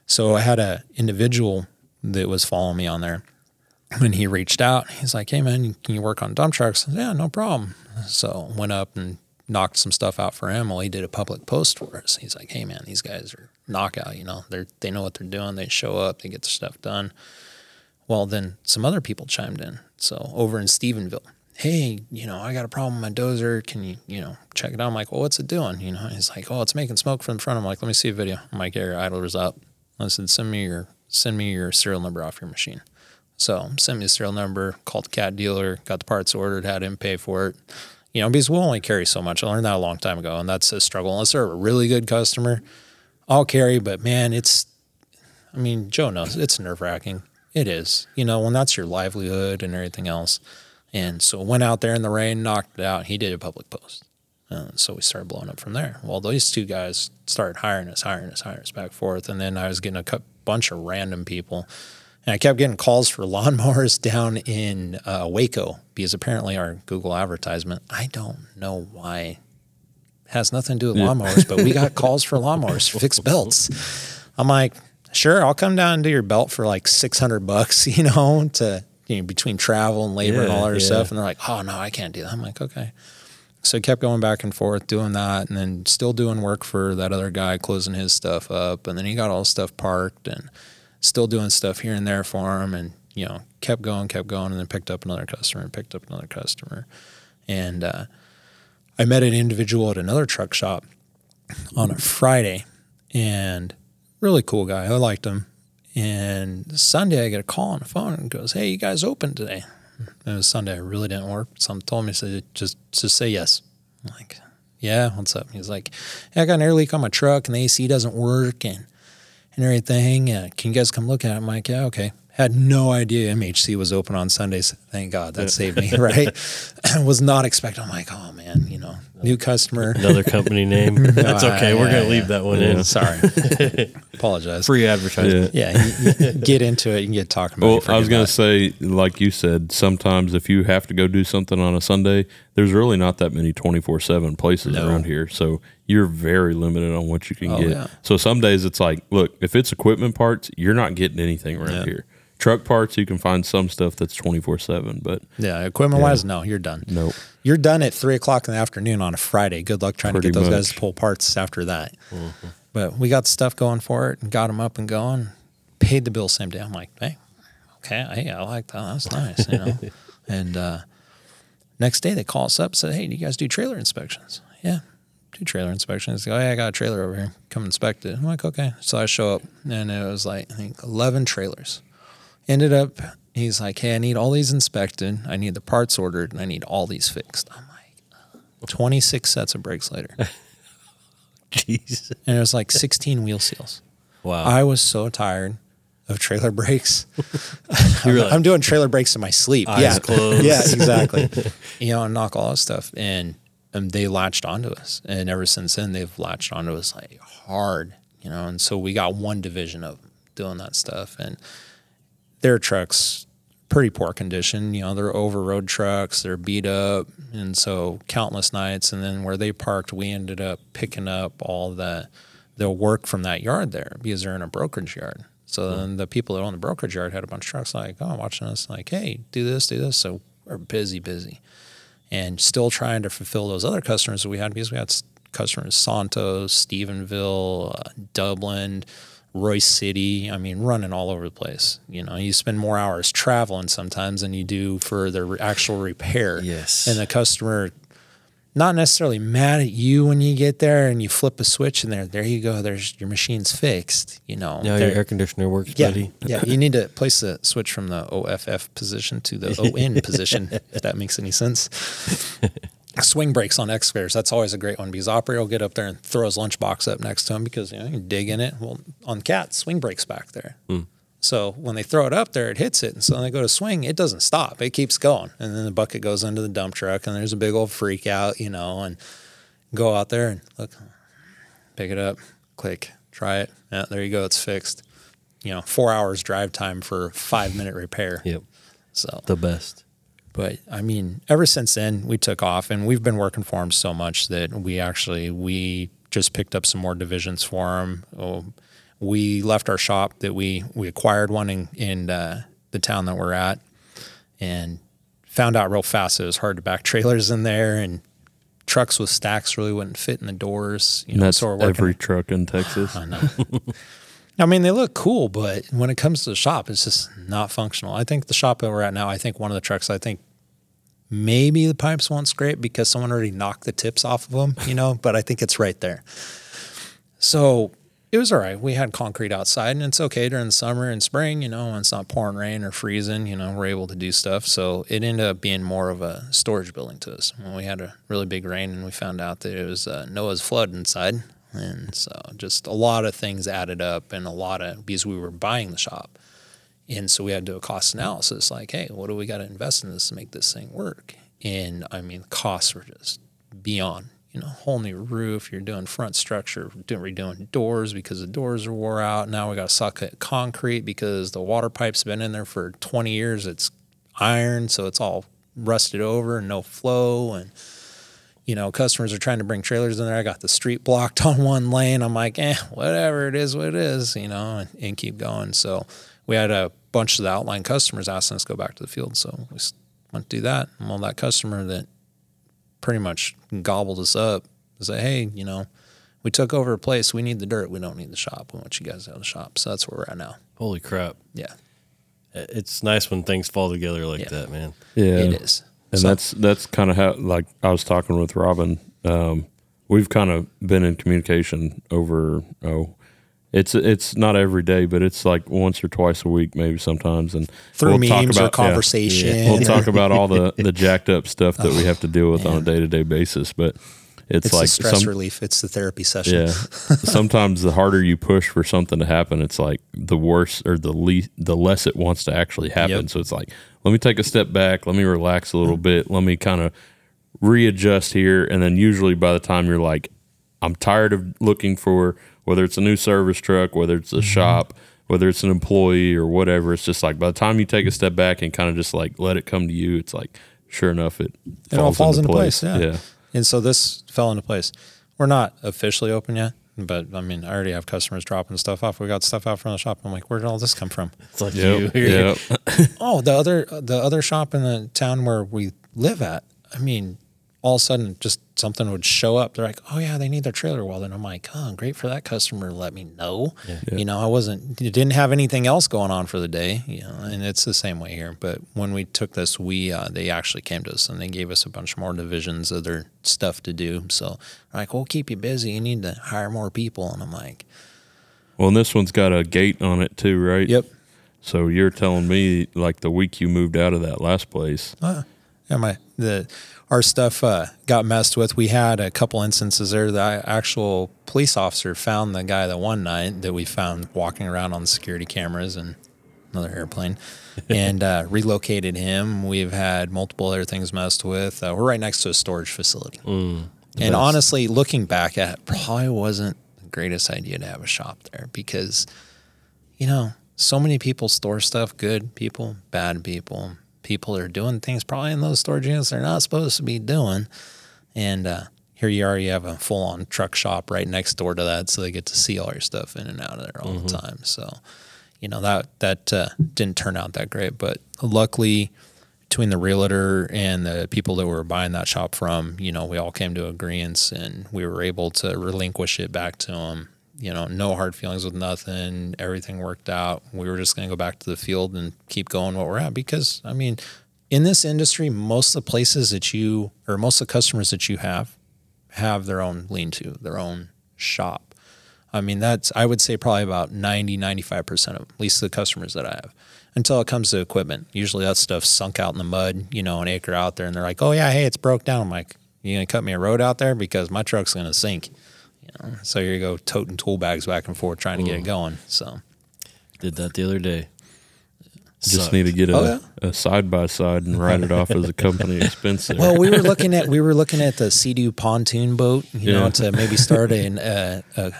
so I had a individual that was following me on there. When he reached out, he's like, "Hey man, can you work on dump trucks?" Said, yeah, no problem. So went up and knocked some stuff out for him while he did a public post for us. He's like, "Hey man, these guys are knockout. You know, they they know what they're doing. They show up, they get their stuff done." Well, then some other people chimed in. So over in Stephenville, hey, you know, I got a problem with my dozer. Can you, you know, check it out? I'm like, well, what's it doing? You know, he's like, oh, it's making smoke from the front. I'm like, let me see a video. I'm like, yeah, your idler's up. I said, send me your send me your serial number off your machine. So send me the serial number, called the cat dealer, got the parts ordered, had him pay for it. You know, because we'll only carry so much. I learned that a long time ago, and that's a struggle. Unless they're a really good customer, I'll carry. But man, it's I mean, Joe knows it's nerve wracking. It is, you know, when that's your livelihood and everything else. And so went out there in the rain, knocked it out. He did a public post. Uh, so we started blowing up from there. Well, these two guys started hiring us, hiring us, hiring us back forth. And then I was getting a bunch of random people. And I kept getting calls for lawnmowers down in uh, Waco because apparently our Google advertisement, I don't know why, has nothing to do with lawnmowers, but we got calls for lawnmowers, fix belts. I'm like, sure, I'll come down and do your belt for like 600 bucks, you know, to, you know, between travel and labor and all that yeah. stuff. And they're like, oh, no, I can't do that. I'm like, okay. so I kept going back and forth doing that and then still doing work for that other guy closing his stuff up and then he got all his stuff parked and still doing stuff here and there for him and you know kept going kept going and then picked up another customer and picked up another customer and uh, I met an individual at another truck shop on a Friday and really cool guy I liked him and Sunday I get a call on the phone and goes hey you guys open today it was Sunday. I really didn't work. Someone told me to just just say yes. I'm like, yeah, what's up? He's like, hey, I got an air leak on my truck and the AC doesn't work and and everything. Uh, can you guys come look at it? I'm like, yeah, okay. Had no idea MHC was open on Sundays. Thank God that yeah. saved me, right? was not expecting. I'm like, oh man, you know, new customer, another company name. That's okay. We're gonna leave that one mm, in. Sorry, apologize. Free advertising. Yeah, you, you get into it. You can get talking about. Well, I was gonna say, like you said, sometimes if you have to go do something on a Sunday, there's really not that many 24 seven places no. around here, so you're very limited on what you can oh, get. Yeah. So some days it's like, look, if it's equipment parts, you're not getting anything around yeah. here truck parts you can find some stuff that's 24 7 but yeah equipment yeah. wise no you're done no you're done at 3 o'clock in the afternoon on a friday good luck trying Pretty to get those much. guys to pull parts after that mm-hmm. but we got stuff going for it and got them up and going paid the bill same day i'm like hey okay hey i like that that's nice you know and uh, next day they call us up and said hey do you guys do trailer inspections yeah do trailer inspections. Go, oh, yeah, I got a trailer over here. Come inspect it. I'm like, okay. So I show up, and it was like I think 11 trailers ended up he's like hey i need all these inspected. I need the parts ordered and i need all these fixed. I'm like 26 sets of brakes later jeez and it was like 16 wheel seals. Wow. I was so tired of trailer brakes. I'm, like, I'm, doing trailer brakes in my sleep. Yeah. closed. yeah exactly. You know knock all that stuff and and they latched onto us. And ever since then they've latched onto us like hard you know? And so we got one division of them doing that stuff. And their trucks pretty poor condition. You know, they're over road trucks, they're beat up, and so countless nights. And then where they parked, we ended up picking up all the the work from that yard there because they're in a brokerage yard. So mm-hmm. then the people that own the brokerage yard had a bunch of trucks like, oh, watching us, like, hey, do this, do this. So we're busy, busy, and still trying to fulfill those other customers that we had because we had customers Santos, Stephenville, uh, Dublin Royse City. I mean, running all over the place. You know, you spend more hours traveling sometimes than you do for the actual repair. Yes. And the customer, not necessarily mad at you when you get there and you flip a switch and there, there you go. There's your machine's fixed. You know, now your air conditioner works, yeah, buddy. yeah, you need to place the switch from the OFF position to the ON position, if that makes any sense swing brakes on excavators. That's always a great one because operator will get up there and throw his lunchbox up next to him because you know you dig in it. Well, on cats, swing brakes back there. Mm. So when they throw it up there, it hits it, and so when they go to swing, it doesn't stop. It keeps going, and then the bucket goes into the dump truck, and there's a big old freak out, you know, and go out there and look, pick it up, click, try it. Yeah, there you go, it's fixed. You know, four hours drive time for five minute repair. Yep. So the best. But I mean, ever since then, we took off, and we've been working for him so much that we actually we just picked up some more divisions for him. Oh, we left our shop that we we acquired one in in uh, the town that we're at, and found out real fast it was hard to back trailers in there, and trucks with stacks really wouldn't fit in the doors. You know, that's so every truck in Texas. I know. I mean, they look cool, but when it comes to the shop, it's just not functional. I think the shop that we're at now, I think one of the trucks, I think maybe the pipes won't scrape because someone already knocked the tips off of them, you know, but I think it's right there. So it was all right. We had concrete outside and it's okay during the summer and spring, you know, when it's not pouring rain or freezing, you know, we're able to do stuff. So it ended up being more of a storage building to us. When we had a really big rain and we found out that it was uh, Noah's flood inside. And so just a lot of things added up and a lot of, because we were buying the shop. And so we had to do a cost analysis like, hey, what do we got to invest in this to make this thing work? And I mean, costs were just beyond, you know, whole new roof. You're doing front structure, doing redoing doors because the doors are wore out. Now we got to suck at concrete because the water pipe's been in there for 20 years. It's iron, so it's all rusted over and no flow. And, you know, customers are trying to bring trailers in there. I got the street blocked on one lane. I'm like, eh, whatever it is, what it is, you know, and, and keep going. So, we had a bunch of the outline customers asking us to go back to the field. So we went to do that. And well, that customer that pretty much gobbled us up. Say, hey, you know, we took over a place. We need the dirt. We don't need the shop. We want you guys out of the shop. So that's where we're at now. Holy crap! Yeah, It's nice when things fall together like Yeah. that, man. Yeah, it is. and So- that's that's kind of how like I was talking with Robin. Um, we've kind of been in communication over oh, it's it's not every day, but it's like once or twice a week, maybe sometimes, and through we'll talk memes or about- yeah. conversation. We'll talk about all the the jacked up stuff that we have to deal with on a day to day basis, but it's, It's like stress some, relief. It's the therapy session. yeah. Sometimes the harder you push for something to happen, it's like the worse or the least, the less it wants to actually happen. Yep. So it's like, let me take a step back, let me relax a little mm-hmm. bit, let me kind of readjust here, and then usually by the time you're like, I'm tired of looking for whether it's a new service truck, whether it's a mm-hmm. shop, whether it's an employee or whatever. It's just like by the time you take a step back and kind of just like let it come to you, it's like sure enough it It all falls into place. yeah. And so this fell into place. We're not officially open yet, but I mean, I already have customers dropping stuff off. We got stuff out from the shop. I'm like, where did all this come from? It's like Yep. you. Yep. Oh, the other the other shop in the town where we live at. I mean, all of a sudden, just something would show up. They're like, "Oh yeah, they need their trailer welded." I'm like, "Oh, great for that customer to let me know." You know, I wasn't didn't have anything else going on for the day. You know, and it's the same way here. But when we took this, we uh, they actually came to us and they gave us a bunch more divisions of their stuff to do. So, like, "We'll keep you busy. You need to hire more people." And I'm like, Well, and this one's got a gate on it too, right? "Yep." So you're telling me like the week you moved out of that last place. Yeah, my the our stuff uh, got messed with. We had a couple instances there. The actual police officer found the guy the one night that we found walking around on security cameras and another airplane, and uh, relocated him. We've had multiple other things messed with. Uh, we're right next to a storage facility, and honestly, looking back at it, probably wasn't the greatest idea to have a shop there because you know, so many people store stuff, good people, bad people. People are doing things probably in those storage units they're not supposed to be doing. And uh, here you are, you have a full on truck shop right next door to that. So they get to see all your stuff in and out of there all the time. So, you know, that, that uh, didn't turn out that great. But luckily, between the realtor and the people that we were buying that shop from, you know, we all came to agreements and we were able to relinquish it back to them. You know, no hard feelings with nothing. Everything worked out. We were just going to go back to the field and keep going what we're at because, I mean, in this industry, most of the places that you or most of the customers that you have have their own lean to, their own shop. I mean, that's, I would say probably about 90, 95% of at least the customers that I have until it comes to equipment. Usually that stuff's sunk out in the mud, you know, an acre out there and they're like, oh, yeah, hey, it's broke down. I'm like, you going to cut me a road out there because my truck's going to sink. You know, so here you go toting tool bags back and forth trying to get it going. So, Did that the other day. Just Sucked. need to get a, Oh, a side by side and write it off as a company expense. there. well, we were looking at we were looking at the Sea-Doo pontoon boat, you know, Yeah. to maybe start an, uh, a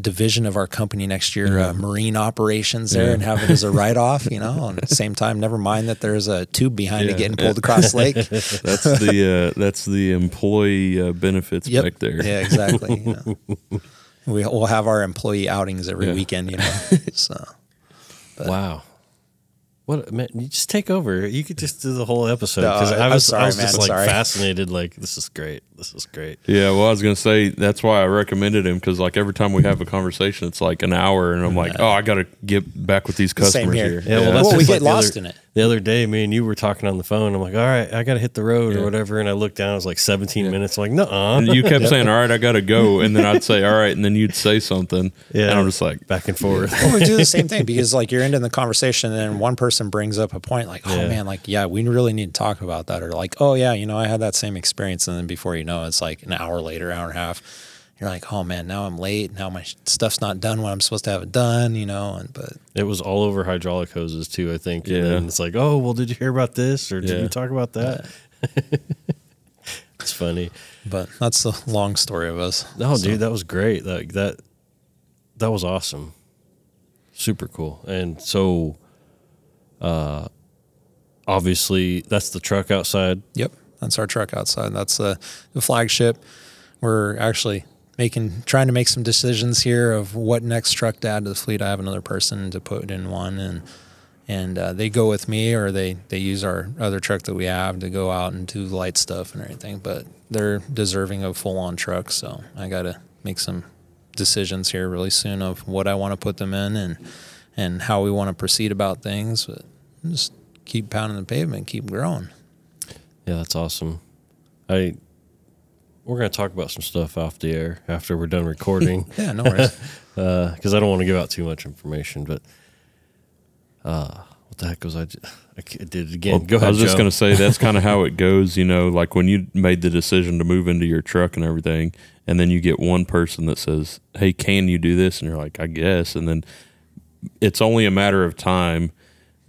division of our company next year, uh, marine operations there, and have it as a write-off. You know, and at the same time, never mind that there's a tube behind Yeah. it getting pulled across the lake. that's the uh, that's the employee uh, benefits Yep. back there. Yeah, exactly. you know. We will have our employee outings every Yeah. weekend. You know, so Wow. What man? You just take over. You could just do the whole episode No, because I I'm was, sorry, I was just man. like Sorry. fascinated. Like this is great. This is great. Yeah, well, I was gonna say that's why I recommended him because like every time we have a conversation, it's like an hour, and I'm like, oh, I got to get back with these Same customers here. here. Yeah, well, that's Well, we just get like the lost other- in it. The other day, me and you were talking on the phone. I'm like, all right, I got to hit the road Yeah. or whatever. And I looked down, it was like 17 minutes. I'm like, no, And you kept saying, "All right, I got to go," and then I'd say, "All right," and then you'd say something, Yeah. and I'm just like, back and forth. Well, we do the same thing because like you're ending the conversation and then one person brings up a point like, oh Yeah. man, like, yeah, we really need to talk about that. Or like, oh yeah, you know, I had that same experience. And then before you know, it's like an hour later, hour and a half. You're like, oh man, now I'm late. Now my stuff's not done when I'm supposed to have it done, you know? And, but It was all over hydraulic hoses too, I think. And Yeah. then it's like, oh, well, did you hear about this or did Yeah. you talk about that? it's funny. but that's the long story of us. No, So- dude, that was great. Like that, that was awesome. Super cool. And so, uh, obviously, that's the truck outside. Yep, that's our truck outside. That's the, the flagship. We're actually making trying to make some decisions here of what next truck to add to the fleet. I have another person to put in one, and and uh, they go with me or they they use our other truck that we have to go out and do light stuff and everything. But they're deserving of full on trucks, so I got to make some decisions here really soon of what I want to put them in and and how we want to proceed about things. But just keep pounding the pavement, keep growing. Yeah, that's awesome. I we're gonna talk about some stuff off the air after we're done recording. Yeah, no worries. because I don't want to give out too much information. But uh, what the heck was I? Just, I c- did it again. Well, Go ahead. I was just going to say that's kind of how it goes, you know, like when you made the decision to move into your truck and everything, and then you get one person that says, Hey, can you do this? And you're like, I guess. And then it's only a matter of time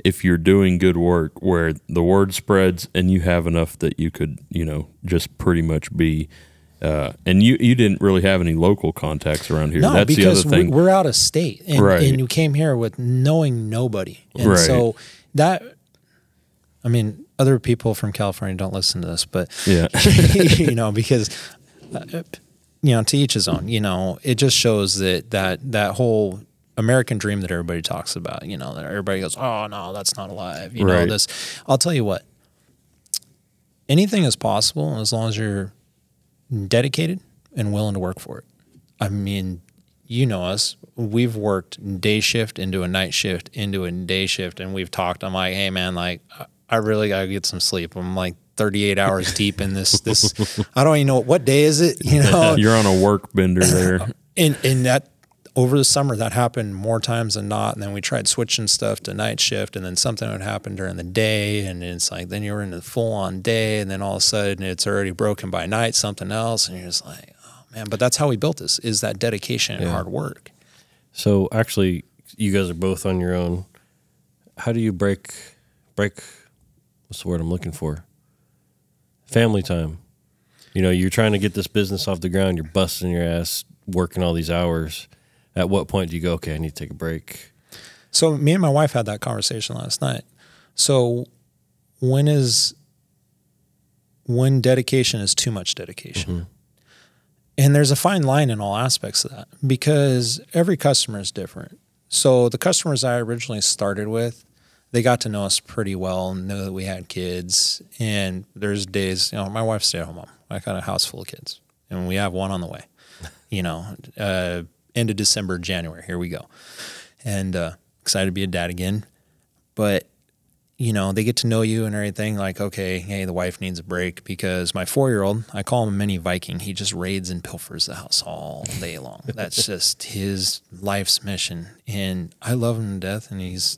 if you're doing good work where the word spreads and you have enough that you could, you know, just pretty much be. Uh, and you, you didn't really have any local contacts around here. No, That's the because other thing. we- we're out of state, and, Right. and you came here with knowing nobody, and Right. so that, I mean, other people from California don't listen to this, but yeah. you know, because uh, you know, to each his own. You know, it just shows that that that whole American dream that everybody talks about. You know, that everybody goes, "Oh no, that's not alive." You know, Right. this. I'll tell you what. Anything is possible as long as you're dedicated and willing to work for it. I mean, you know us. We've worked day shift into a night shift into a day shift, and we've talked. I'm like, hey man, like I- I really gotta get some sleep. I'm like 38 hours deep in this. This I don't even know what day is it. You know, You're on a work bender there. and and that over the summer that happened more times than not. And then we tried switching stuff to night shift, and then something would happen during the day, and it's like then you're in the full on day, and then all of a sudden it's already broken by night, something else, and you're just like, oh man. But that's how we built this: is that dedication and Yeah. hard work. So actually, you guys are both on your own. How do you break break? What's the word I'm looking for? Family time. You know, you're trying to get this business off the ground. You're busting your ass, working all these hours. At what point do you go? Okay, I need to take a break. So me and my wife had that conversation last night. So when is when dedication is too much dedication? And there's a fine line in all aspects of that because every customer is different. So the customers I originally started with, they got to know us pretty well and know that we had kids. And there's days, you know, my wife's stay at home mom. I got a house full of kids, and we have one on the way. You know, uh, end of December, January. Here we go and uh, excited to be a dad again. But you know, they get to know you and everything. Like, okay, hey, the wife needs a break because my four-year-old, I call him a mini Viking. He just raids and pilfers the house all day long. That's just his life's mission, and I love him to death. And he's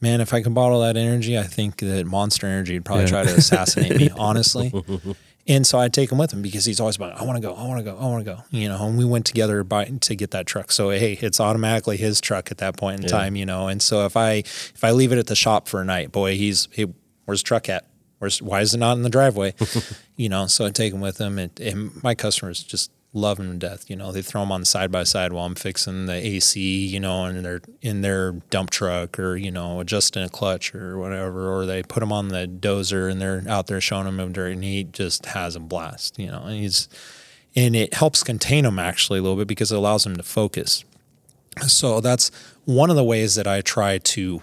man, if I could bottle that energy, I think that Monster Energy would probably Yeah. try to assassinate me, honestly. And so I'd take him with him because he's always about, I want to go, I want to go, I want to go. You know, and we went together by, to get that truck. So hey, it's automatically his truck at that point in Yeah. time, you know. And so if I if I leave it at the shop for a night, boy, he's hey, where's the truck at? Where's why is it not in the driveway? you know, so I take him with him, and, and my customers just love him to death. You know, they throw him on side by side while I'm fixing the AC, you know, and they're in their dump truck or you know adjusting a clutch or whatever, or they put him on the dozer and they're out there showing him him dirt, and he just has a blast. You know, and he's and it helps contain him actually a little bit because it allows him to focus. So that's one of the ways that I try to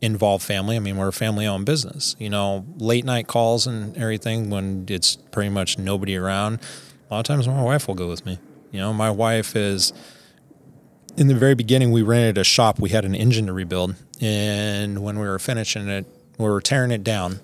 involve family. I mean, we're a family owned business. You know, late night calls and everything when it's pretty much nobody around. A lot of times my wife will go with me. You know, my wife is in the very beginning we rented a shop. We had an engine to rebuild. And when we were finishing it, we were tearing it down.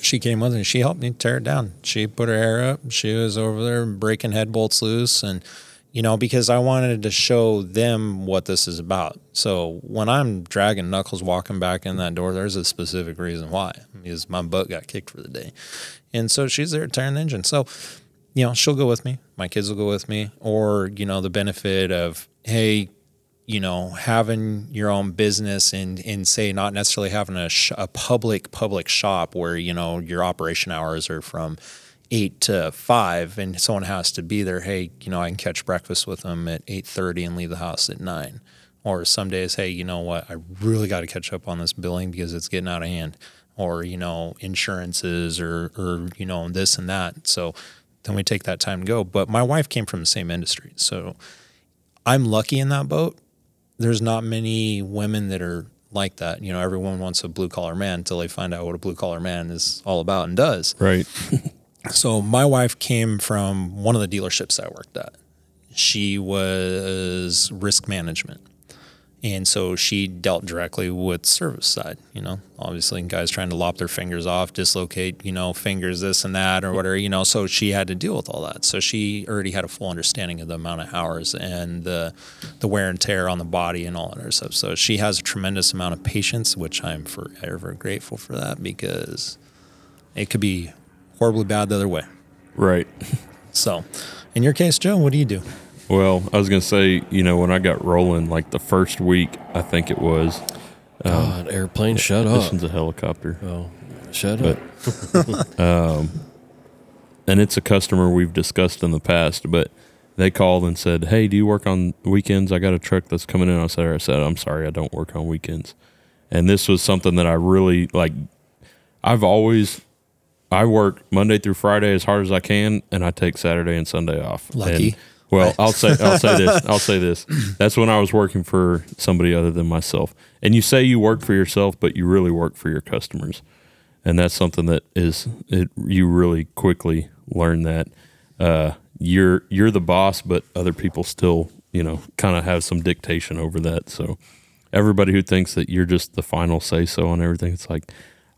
She came with me. She helped me tear it down. She put her hair up. She was over there breaking head bolts loose and you know, because I wanted to show them what this is about. So when I'm dragging Knuckles walking back in that door, there's a specific reason why, because my butt got kicked for the day. And so she's there tearing the engine. So, you know, she'll go with me. My kids will go with me. Or, you know, the benefit of, hey, you know, having your own business and, and say not necessarily having a, sh- a public, public shop where, you know, your operation hours are from eight to five and someone has to be there. Hey, you know, I can catch breakfast with them at 830 and leave the house at nine. Or some days, hey, you know what? I really got to catch up on this billing because it's getting out of hand or, you know, insurances or, or, you know, this and that. So then we take that time to go. But my wife came from the same industry. So I'm lucky in that boat. There's not many women that are like that. You know, everyone wants a blue collar man until they find out what a blue collar man is all about and does. Right. So my wife came from one of the dealerships I worked at. She was risk management. And so she dealt directly with service side, you know, obviously guys trying to lop their fingers off, dislocate, you know, fingers, this and that or whatever, you know, so she had to deal with all that. So she already had a full understanding of the amount of hours and the, the wear and tear on the body and all that other stuff. So she has a tremendous amount of patience, which I'm forever grateful for that because it could be horribly bad the other way. Right. So, in your case, Joe, what do you do? Well, I was going to say, you know, when I got rolling, like the first week, I think it was, um, God, airplane, shut up! this one's a helicopter. Oh, shut But- up. Um, and it's a customer we've discussed in the past, but they called and said, "Hey, do you work on weekends? I got a truck that's coming in." I said, "I said I'm sorry, I don't work on weekends." And this was something that I really like. I've always I work Monday through Friday as hard as I can, and I take Saturday and Sunday off. Lucky. Well, I'll say I'll say this. I'll say this. That's when I was working for somebody other than myself. And you say you work for yourself, but you really work for your customers and that's something that is it you really quickly learn that uh, you're you're the boss, but other people still you know kind of have some dictation over that. So everybody who thinks that you're just the final say so on everything, it's like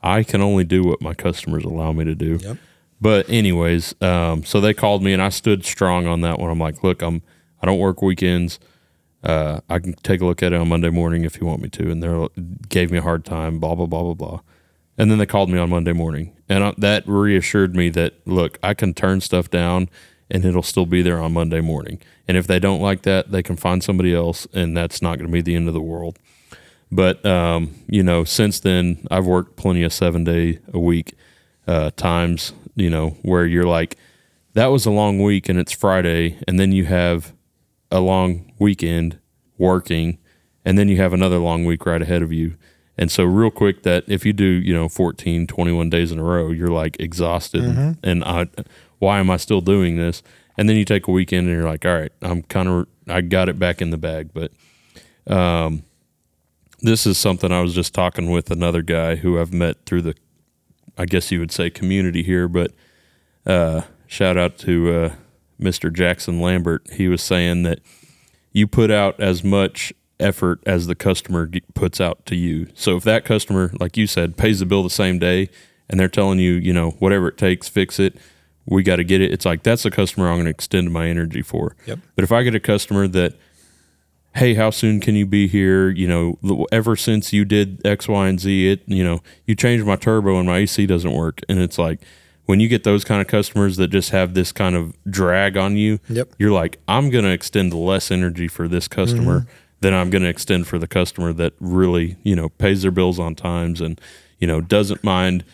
I can only do what my customers allow me to do. Yep. But anyways, um, so they called me and I stood strong on that one. I'm like, look, I'm I don't work weekends. Uh, I can take a look at it on Monday morning if you want me to. And they gave me a hard time. Blah blah blah blah blah. And then they called me on Monday morning, and I, that reassured me that look, I can turn stuff down, and it'll still be there on Monday morning. And if they don't like that, they can find somebody else, and that's not going to be the end of the world. But um, you know, since then, I've worked plenty of seven day a week uh, times. You know, where you're like, that was a long week, and it's Friday, and then you have a long weekend working, and then you have another long week right ahead of you. And so, real quick, that if you do, you know, 14, 21 days in a row, you're like exhausted. And I, why am I still doing this? And then you take a weekend and you're like, all right, I'm kind of, I got it back in the bag. But um, this is something I was just talking with another guy who I've met through the, I guess you would say community here, but uh, shout out to uh, Mr. Jackson Lambert. He was saying that you put out as much effort as the customer puts out to you. So if that customer, like you said, pays the bill the same day and they're telling you, you know, whatever it takes, fix it, we got to get it. It's like that's a customer I'm going to extend my energy for. Yep. But if I get a customer that, hey, how soon can you be here? You know, ever since you did X, Y, and Z, it, you know, you changed my turbo and my AC doesn't work. And it's like, when you get those kind of customers that just have this kind of drag on you, Yep. you're like, I'm going to extend less energy for this customer than I'm going to extend for the customer that really, you know, pays their bills on times and, you know, doesn't mind.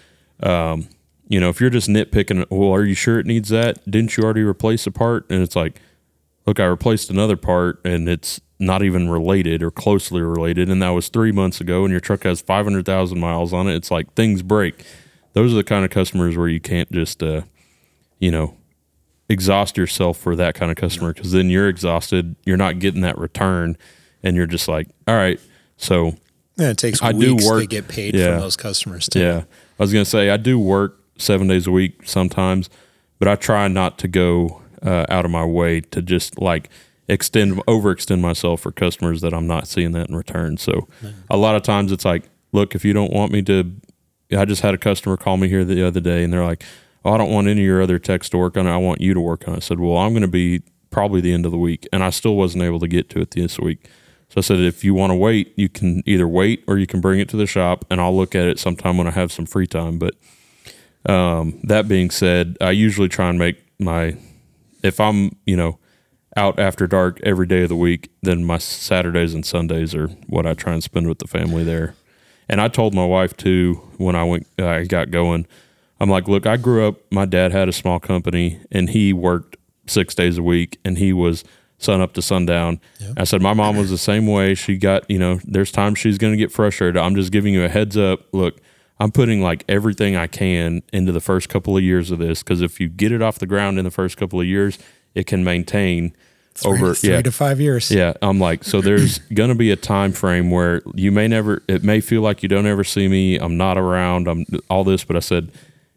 Um, you know, if you're just nitpicking, well, are you sure it needs that? Didn't you already replace a part? And it's like, look, I replaced another part and it's not even related or closely related. And that was three months ago and your truck has 500,000 miles on it. It's like things break. Those are the kind of customers where you can't just, uh, you know, exhaust yourself for that kind of customer because then you're exhausted. You're not getting that return and you're just like, all right. So, Yeah, it takes I do weeks to get paid yeah. from those customers too. yeah, I was gonna say I do work seven days a week sometimes, but I try not to go uh, out of my way to just like extend overextend myself for customers that I'm not seeing that in return. So a lot of times it's like, look, if you don't want me to, I just had a customer call me here the other day, and they're like, oh, I don't want any of your other techs to work on it. I want you to work on it. I said, well, I'm going to be probably the end of the week, and I still wasn't able to get to it this week. So I said, if you want to wait, you can either wait or you can bring it to the shop, and I'll look at it sometime when I have some free time. But um, that being said, I usually try and make my if I'm you know out after dark every day of the week, then my Saturdays and Sundays are what I try and spend with the family there. And I told my wife too when I went, I got going. I'm like, look, I grew up. My dad had a small company, and he worked six days a week, and he was sun up to sundown. I said, my mom was the same way. She got, you know, there's times she's going to get frustrated. I'm just giving you a heads up. Look, I'm putting like everything I can into the first couple of years of this because if you get it off the ground in the first couple of years, it can maintain over three yeah. to five years. yeah i'm like so there's gonna be a time frame where you may never it may feel like you don't ever see me i'm not around i'm all this but i said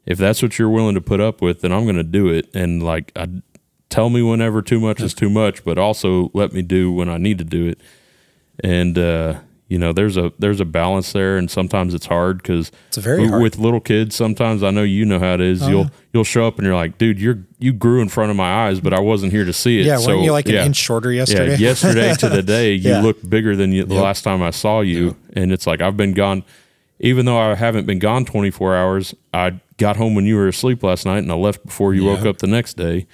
if that's what you're willing to put up with then i'm gonna do it. And like i tell me whenever too much is too much but also let me do when i need to do it. And uh you know there's a there's a balance there and sometimes it's hard because It's very hard. with little kids sometimes i know you know how it is oh, you'll you'll show up and you're like dude you're you grew in front of my eyes but i wasn't here to see it Yeah, so weren't you like an inch shorter yesterday? Yeah, yesterday to the day, you Yeah. look bigger than you, the Yep. last time I saw you. And it's like I've been gone, even though I haven't been gone 24 hours. I got home when you were asleep last night, and I left before you woke up the next day.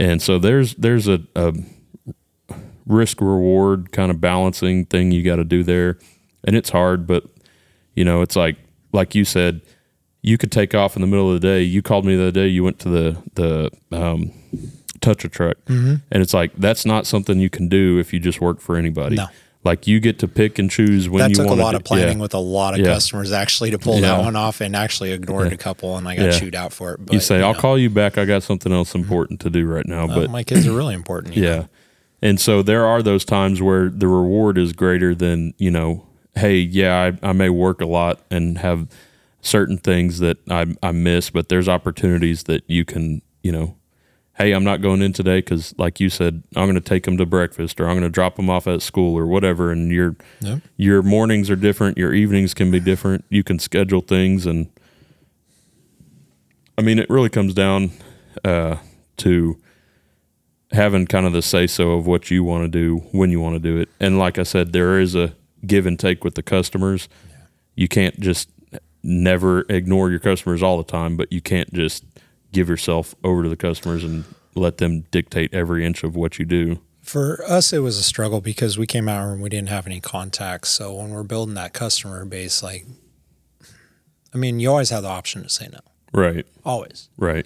And so there's there's a, a risk reward kind of balancing thing you got to do there, and it's hard. But you know, it's like like you said, you could take off in the middle of the day. You called me the other day. You went to the the um, touch a truck, Mm-hmm. and it's like that's not something you can do if you just work for anybody. No. Like you get to pick and choose when you want to. that you took a lot to of planning Yeah. with a lot of Yeah. customers actually to pull Yeah. that one off and actually ignored a couple and I got Yeah. chewed out for it. But, you say, "I'll know, call you back. I got something else important to do right now." well, but my kids are really important. you know? And so there are those times where the reward is greater than, you know, hey, yeah, I, I may work a lot and have certain things that I, I miss, but there's opportunities that you can, you know, hey, I'm not going in today because, like you said, I'm going to take them to breakfast or I'm going to drop them off at school or whatever. And your Yep. your mornings are different, your evenings can be different. You can schedule things, and I mean, it really comes down uh, to having kind of the say so of what you want to do when you want to do it. And like I said, there is a give and take with the customers. You can't just never ignore your customers all the time, but you can't just give yourself over to the customers and let them dictate every inch of what you do. For us, it was a struggle because we came out and we didn't have any contacts. So when we're building that customer base, like, I mean, you always have the option to say no, Right, always. right.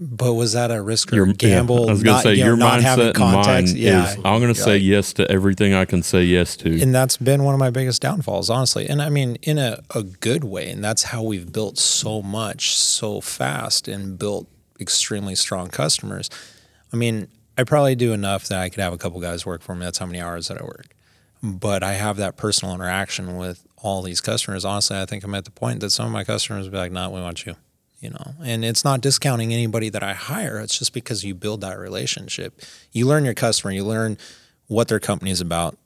But was that a risk or Your gamble? yeah, I was going to not, say you know, your not having mindset and mine? Yeah, is I'm going to say Right. yes to everything I can say yes to. and that's been one of my biggest downfalls honestly and i mean in a, a good way and that's how we've built so much so fast and built extremely strong customers i mean i probably do enough that i could have a couple guys work for me that's how many hours that i work but i have that personal interaction with all these customers honestly i think i'm at the point that some of my customers will be like nah we want you you know? And it's not discounting anybody that i hire it's just because you build that relationship. You learn your customer you learn what their company is about.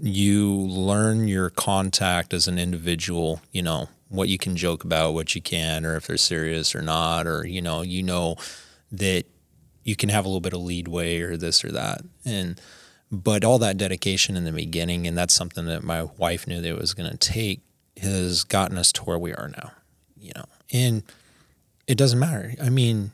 You learn your contact as an individual, you know, what you can joke about, what you can, or if they're serious or not, or, you know, you know that you can have a little bit of leadway or this or that. And, but all that dedication in the beginning, and that's something that my wife knew that it was going to take, has gotten us to where we are now, you know, and it doesn't matter. I mean,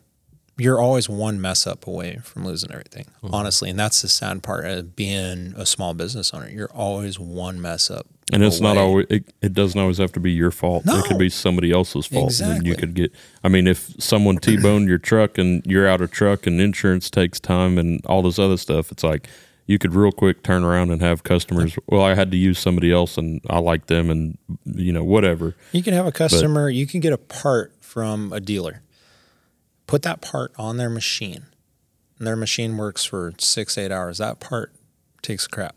you're always one mess up away from losing everything, Mm-hmm. honestly. And that's the sad part of being a small business owner. You're always one mess up. And it's not always it, it doesn't always have to be your fault. No. It could be somebody else's fault. And you could get I mean, if someone T boned your truck and you're out of truck and insurance takes time and all this other stuff, it's like you could real quick turn around and have customers. Well, I had to use somebody else and I like them and you know, whatever. You can have a customer, you can get a part from a dealer, put that part on their machine, and their machine works for six, eight hours. That part takes crap.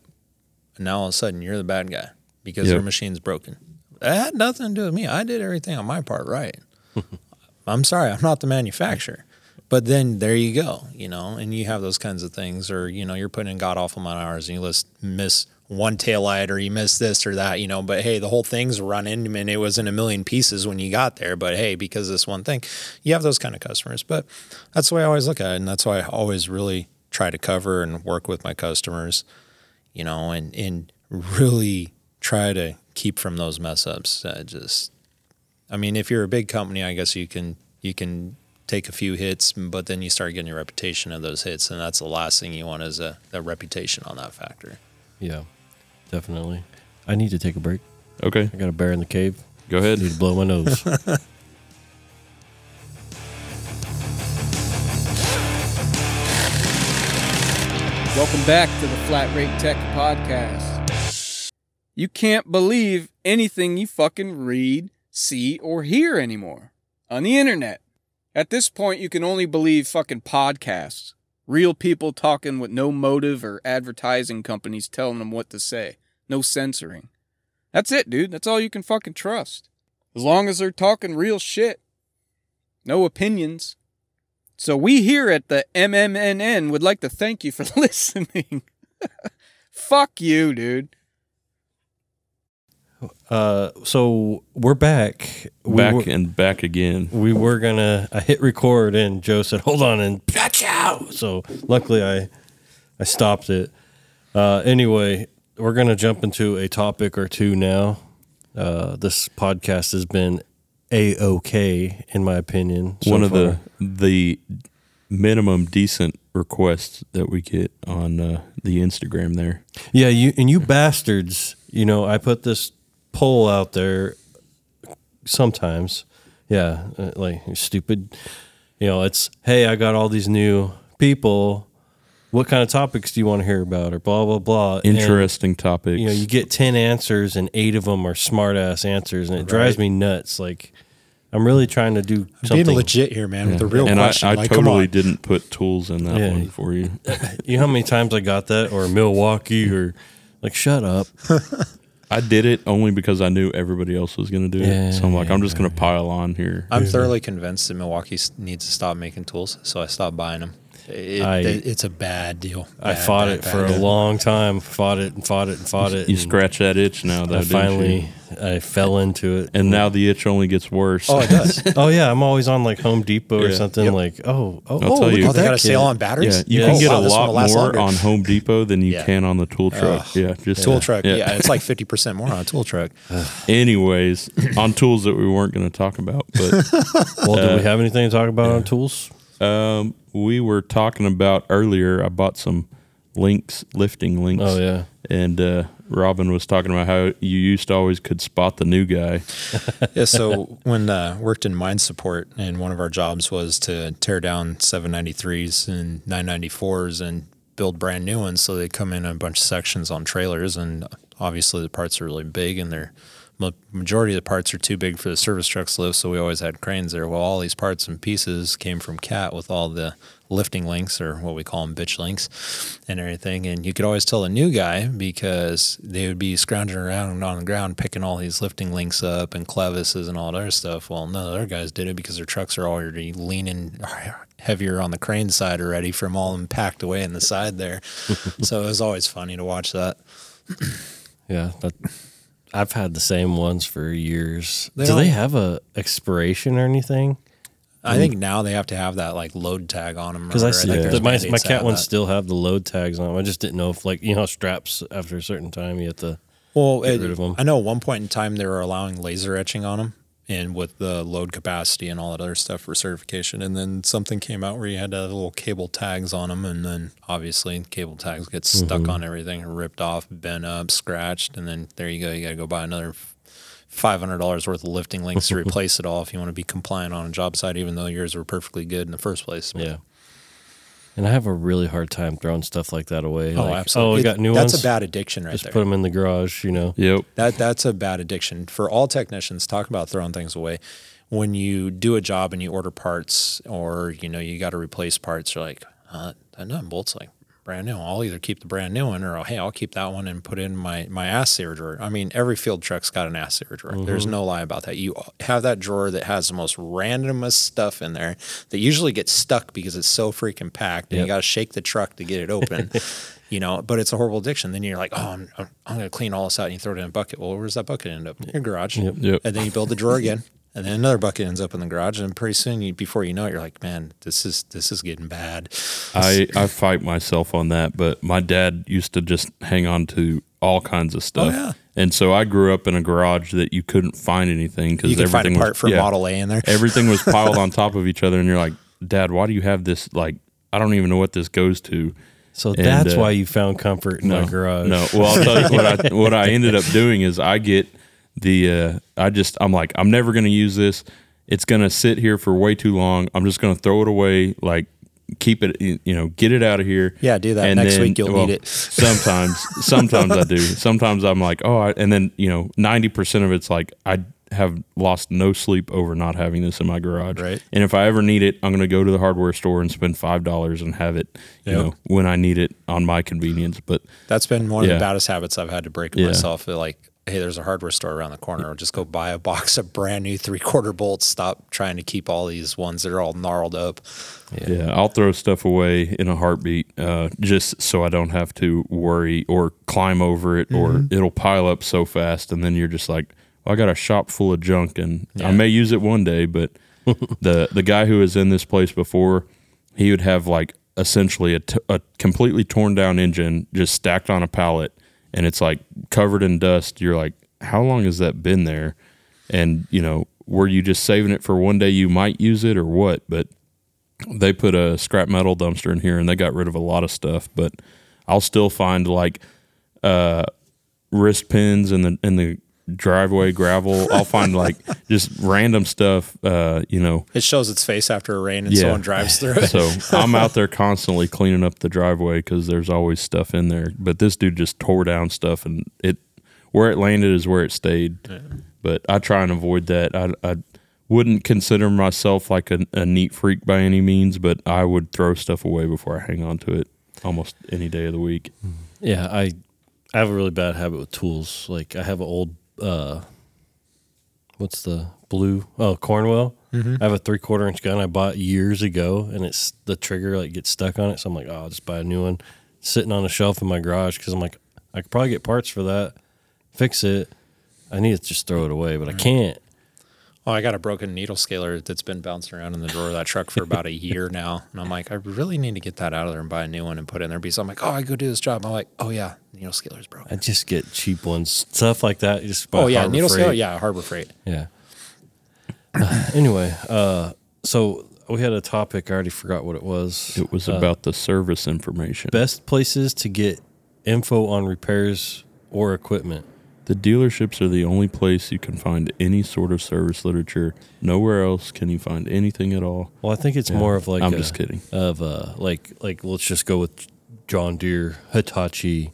And now all of a sudden you're the bad guy because Yep. their machine's broken. That had nothing to do with me. I did everything on my part right. I'm sorry, I'm not the manufacturer. But then there you go, you know, and you have those kinds of things, or you know, you're putting in god awful amount of hours, and you list, miss one tail light, or you miss this or that, you know. But hey, the whole thing's running, and it was in a million pieces when you got there. But hey, because this one thing, you have those kind of customers. But that's the way I always look at it, and that's why I always really try to cover and work with my customers, you know, and and really try to keep from those mess ups. Uh, just I mean, if you're a big company, I guess you can you can take a few hits, but then you start getting your reputation of those hits, and that's the last thing you want is a, a reputation on that factor. Yeah, definitely. I need to take a break. Okay. I got a bear in the cave. Go ahead. need to blow my nose. Welcome back to the Flat Rate Tech Podcast. You can't believe anything you fucking read, see, or hear anymore on the internet. At this point, you can only believe fucking podcasts. Real people talking with no motive or advertising companies telling them what to say. No censoring. That's it, dude. That's all you can fucking trust. As long as they're talking real shit. No opinions. So we here at the MMNN would like to thank you for listening. Fuck you, dude. Uh, so we're back. We back were, and back again. we were gonna. I hit record, and Joe said, "Hold on," and out. So luckily, I I stopped it. Uh, anyway, we're gonna jump into a topic or two now. Uh, this podcast has been a okay, in my opinion. so One of far. the the minimum decent requests that we get on uh, the Instagram there. Yeah, you and you bastards. You know, I put this poll out there. Sometimes, yeah, uh, like stupid. You know, it's hey, I got all these new people. What kind of topics do you want to hear about, or blah blah blah? And, Interesting topics. you know, you get ten answers, and eight of them are smart ass answers, and it drives me nuts. Like, I'm really trying to do something. Being legit here, man, with the real and question. I like, come totally on. didn't put tools in that Yeah. one for you. You know how many times I got that, or Milwaukee, or like, shut up. I did it only because I knew everybody else was going to do Yeah, it. So I'm like, I'm just going to pile on here. I'm thoroughly convinced that Milwaukee needs to stop making tools, so I stopped buying them. It, I- it's a bad deal. I fought bad, it for bad. a long time. Fought it and fought it and fought it. you scratch that itch now, though. I didn't finally, you? I fell into it. and now the itch only gets worse. Oh, it does. oh yeah, I'm always on like Home Depot or something. Yep. Like, oh, oh, I'll oh, tell look you. oh, they got a sale on batteries. yeah, you Yeah. can Oh, get wow, a lot more longer. on Home Depot than you Yeah. can on the tool truck. Ugh. yeah, just tool truck. Yeah. Yeah. it's like fifty percent more on a tool truck. Anyways, on tools that we weren't going to talk about, but Well, do Uh, we have anything to talk about on tools? Um, we were talking about earlier. I bought some links, lifting links. Oh yeah, And uh, Robin was talking about how you used to always could spot the new guy. yeah. So when uh, worked in mine support, and one of our jobs was to tear down 793s and 994s and build brand new ones. So they come in a bunch of sections on trailers, and obviously the parts are really big, and they're ma- majority of the parts are too big for the service trucks to lift. So we always had cranes there. Well, all these parts and pieces came from Cat with all the lifting links or what we call them bitch links and everything and you could always tell a new guy because they would be scrounging around on the ground picking all these lifting links up and clevises and all that other stuff well none of the other guys did it because their trucks are already leaning heavier on the crane side already from all them packed away in the side there so it was always funny to watch that yeah. That, I've had the same ones for years. They do they have a expiration or anything? i think now they have to have that like load tag on them Because I see the, my my cat ones ones still have the load tags on them. I just didn't know if like you know straps after a certain time you have to. Well, get it- rid of 'em. I know at one point in time they were allowing laser etching on them, and with the load capacity and all that other stuff for certification. And then something came out where you had to have little cable tags on them, and then obviously cable tags get stuck Mm-hmm. on everything, ripped off, bent up, scratched, and then there you go. You got to go buy another. Five hundred dollars worth of lifting links to replace it all if you want to be compliant on a job site, even though yours were perfectly good in the first place. Yeah. And I have a really hard time throwing stuff like that away. Oh, like, absolutely. Oh, we It- got new that's ones. That's a bad addiction right Just there. put them in the garage. You know. Yep. That that's a bad addiction for all technicians. Talk about throwing things away. When you do a job and you order parts, or you know you got to replace parts, you're like, uh, that nut and bolt's like brand new. I'll either keep the brand new one, or hey, I'll keep that one and put in my my ass saver drawer. I mean, every field truck's got an ass saver drawer. There's mm-hmm. no lie about that. You have that drawer that has the most randomest stuff in there that usually gets stuck because it's so freaking packed, and Yep. you got to shake the truck to get it open. you know, but it's a horrible addiction. Then you're like, oh, I'm, I'm, I'm going to clean all this out. And you throw it in a bucket. Well, where's that bucket end up? In your garage. Yep. And then you build the drawer again. And then another bucket ends up in the garage. And pretty soon, you, before you know it, you're like, man, this is this is getting bad. I, I fight myself on that, but my dad used to just hang on to all kinds of stuff. Oh, yeah. And so I grew up in a garage that you couldn't find anything because You can find everything a part was, for yeah, Model A in there. everything was piled on top of each other, and you're like, Dad, why do you have this? Like, I don't even know what this goes to. So And, that's uh, why you found comfort in No, my garage. no. Well, I'll tell you what I what I ended up doing is I get the uh, I just I'm like I'm never gonna use this. It's gonna sit here for way too long. I'm just gonna throw it away. Like keep it, you know, get it out of here. Yeah, do that. Next week you'll need it. Sometimes, sometimes I do. Sometimes I'm like, oh, I, and then you know, ninety percent of it's like I have lost no sleep over not having this in my garage. Right. And if I ever need it, I'm going to go to the hardware store and spend five dollars and have it, you Yep. know, when I need it on my convenience. But That's been one of the baddest habits I've had to break Yeah. myself. Like, hey, there's a hardware store around the corner. Just go buy a box of brand new three quarter bolts. Stop trying to keep all these ones that are all gnarled up. yeah, I'll throw stuff away in a heartbeat, uh, just so I don't have to worry or climb over it, or it'll pile up so fast, and then you're just like, well, I got a shop full of junk, and I may use it one day, but the the guy who was in this place before, he would have like essentially a, t- a completely torn down engine just stacked on a pallet, and it's like covered in dust. You're like, how long has that been there? And you know, were you just saving it for one day you might use it or what? But they put a scrap metal dumpster in here and they got rid of a lot of stuff, but I'll still find like uh wrist pins in the in the driveway gravel. I'll find like just random stuff uh, you know. It shows its face after a rain and Yeah. someone drives through it. So I'm out there constantly cleaning up the driveway cuz there's always stuff in there. But this dude just tore down stuff and it where it landed is where it stayed. But I try and avoid that. I I wouldn't consider myself like a, a neat freak by any means, but I would throw stuff away before I hang on to it almost any day of the week. Yeah, I I have a really bad habit with tools. Like I have an old uh what's the blue oh Cornwell. I have a three quarter inch gun I bought years ago and it's the trigger like gets stuck on it. So I'm like, oh I'll just buy a new one. Sitting on a shelf in my garage because I'm like, I could probably get parts for that, fix it. I need to just throw it away, but I can't. Oh, I got a broken needle scaler that's been bouncing around in the drawer of that truck for about a year now. And I'm like, I really need to get that out of there and buy a new one and put it in there. Because I'm like, oh, I go do this job. I'm like, oh, yeah, needle scaler's broken. I just get cheap ones, stuff like that. You just buy Oh, yeah, Harbor needle Freight. scaler. Yeah, Harbor Freight. Yeah. Uh, anyway, uh, so we had a topic. I already forgot what it was. It was Uh, about the service information. best places to get info on repairs or equipment. The dealerships are the only place you can find any sort of service literature. Nowhere else can you find anything at all. Well, I think it's more of like I'm a- just kidding. Of uh, like like let's just go with John Deere, Hitachi.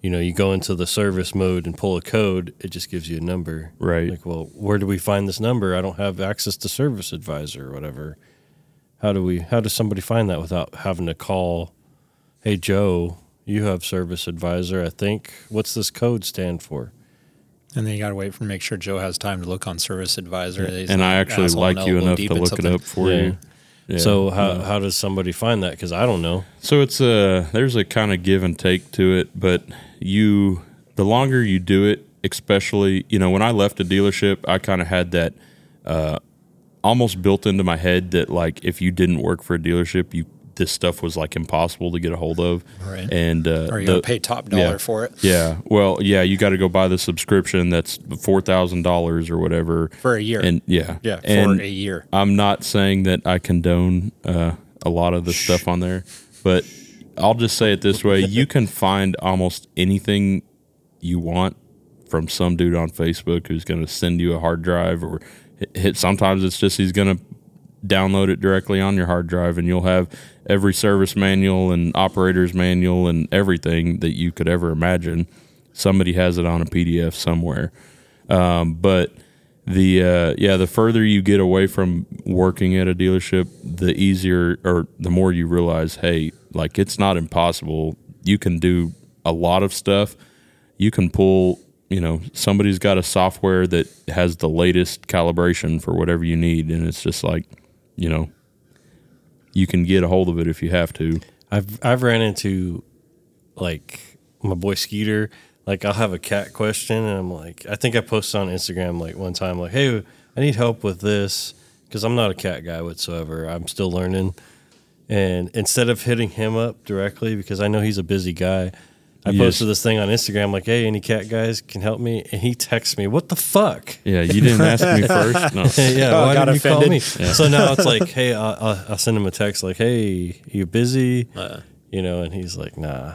You know, you go into the service mode and pull a code. It just gives you a number. Right. Like, well, where do we find this number? I don't have access to Service Advisor or whatever. How do we? How does somebody find that without having to call? Hey Joe, you have Service Advisor. I think. What's this code stand for? And then you got to wait for make sure Joe has time to look on Service Advisor. He's and I actually like you enough to look it up for Yeah. you. Yeah. so how how does somebody find that? Because I don't know. So it's a there's a kind of give and take to it, but you the longer you do it, especially you know when I left a dealership, I kind of had that uh, almost built into my head that like if you didn't work for a dealership, you this stuff was like impossible to get a hold of, Right. And uh, Or you the- pay top dollar yeah. for it Yeah, well, yeah, you got to go buy the subscription that's four thousand dollars or whatever for a year. and yeah, yeah, for and a year. I'm not saying that I condone uh, a lot of the stuff on there, but I'll just say it this way: you can find almost anything you want from some dude on Facebook who's going to send you a hard drive, or hit- hit. Sometimes it's just he's going to download it directly on your hard drive, and you'll have every service manual and operator's manual and everything that you could ever imagine. Somebody has it on a PDF somewhere, um, but the uh, yeah the further you get away from working at a dealership the easier or the more you realize hey like it's not impossible. You can do a lot of stuff. You can pull you know somebody's got a software that has the latest calibration for whatever you need and it's just like you know you can get a hold of it if you have to I've I've ran into like my boy Skeeter. Like I'll have a cat question, and I'm like, I think I posted on Instagram like one time, like, hey, I need help with this because I'm not a cat guy whatsoever. I'm still learning, and instead of hitting him up directly because I know he's a busy guy. I Yes. posted this thing on Instagram like, "Hey, any cat guys can help me?" And he texts me, "What the fuck?" yeah you didn't ask me first no Hey, yeah, Oh, why got didn't you call offended. me? So now it's like, hey, I'll, I'll, I'll send him a text like, hey, you busy? Uh, You know, and he's like, nah.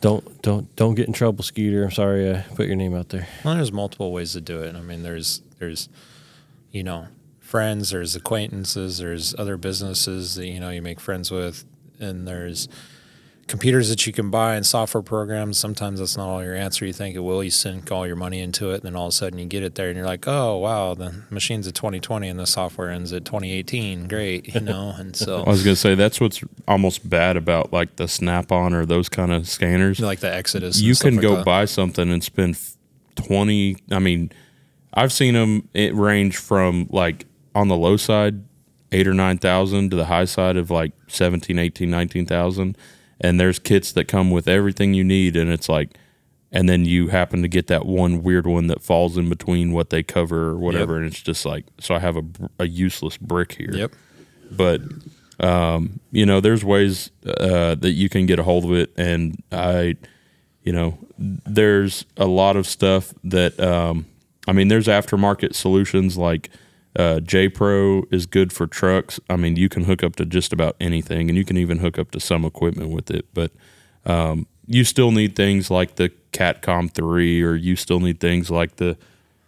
Don't don't don't get in trouble, Skeeter. I'm sorry I put your name out there. Well, there's multiple ways to do it. I mean, there's there's, you know, friends, there's acquaintances, there's other businesses that you know you make friends with, and there's computers that you can buy and software programs. Sometimes that's not all your answer. You think it will. You sink all your money into it, and then all of a sudden you get it there, and you're like, oh wow, the machine's at 2020 and the software ends at 2018. Great, you know. And so I was gonna say that's what's almost bad about like the Snap on or those kind of scanners. like the Exodus, you can like go that. buy something and spend 20 i mean i've seen them it range from like on the low side 8 or 9000 to the high side of like 17 18 19000 and there's kits that come with everything you need and it's like and then you happen to get that one weird one that falls in between what they cover or whatever and it's just like so i have a, a useless brick here Yep. but um, you know, there's ways uh, that you can get a hold of it, and I, you know, there's a lot of stuff that um, I mean, there's aftermarket solutions like uh, J Pro is good for trucks. I mean, you can hook up to just about anything, and you can even hook up to some equipment with it, but um, you still need things like the Catcom three, or you still need things like the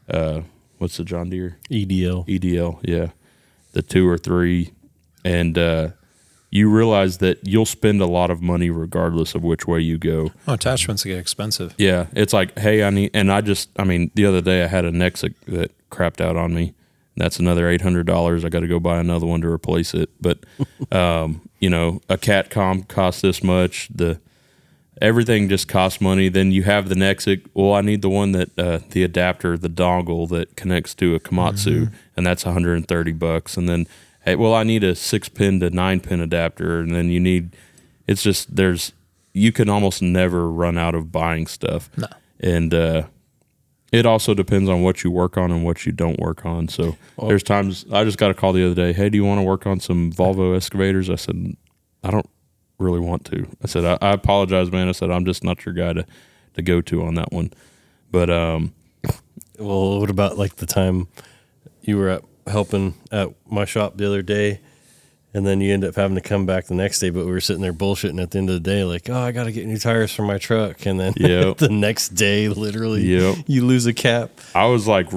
uh, what's the John Deere EDL. EDL, yeah, the two or three, and uh, you realize that you'll spend a lot of money regardless of which way you go. Oh, attachments get expensive. Yeah, it's like, hey, I need, and I just, I mean, the other day I had a Nexiq that crapped out on me. That's another eight hundred dollars. I got to go buy another one to replace it. But, um, you know, a Catcom costs this much. The everything just costs money. Then you have the Nexiq. Well, I need the one that uh, the adapter, the dongle that connects to a Komatsu, and that's 130 bucks. And then, hey, well, I need a six pin to nine pin adapter, and then you need. It's just there's you can almost never run out of buying stuff. No. And uh, it also depends on what you work on and what you don't work on. So there's times I just got a call the other day. Hey, do you want to work on some Volvo excavators? I said, I don't really want to. I said, I, I apologize, man. I said, I'm just not your guy to, to go to on that one. But um, Well, what about like the time you were at helping at my shop the other day, and then you end up having to come back the next day, but we were sitting there bullshitting at the end of the day, like, oh, I got to get new tires for my truck, and then Yep. the next day, literally, Yep. you lose a cap. I was like,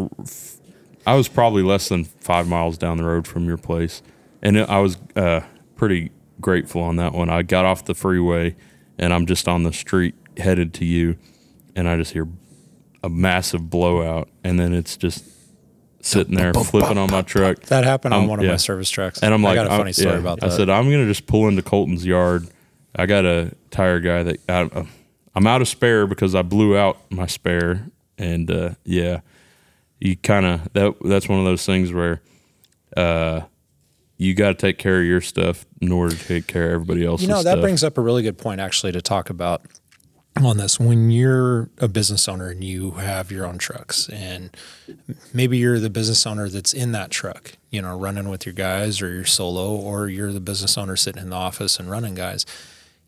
I was probably less than five miles down the road from your place, and I was uh, pretty grateful on that one. I got off the freeway, and I'm just on the street headed to you, and I just hear a massive blowout, and then it's just sitting there flipping on my truck. That happened on Um, one of yeah. my service trucks. And I'm like, I got a I'm- funny story yeah. about that. I said, I'm gonna just pull into Colton's yard. I got a tire guy that I, I'm out of spare because I blew out my spare, and uh, yeah, you kind of that. That's one of those things where uh, you got to take care of your stuff in order to take care of everybody else's. You know, that stuff. brings up a really good point actually to talk about on this. When you're a business owner and you have your own trucks, and maybe you're the business owner that's in that truck, you know, running with your guys, or you're solo, or you're the business owner sitting in the office and running guys.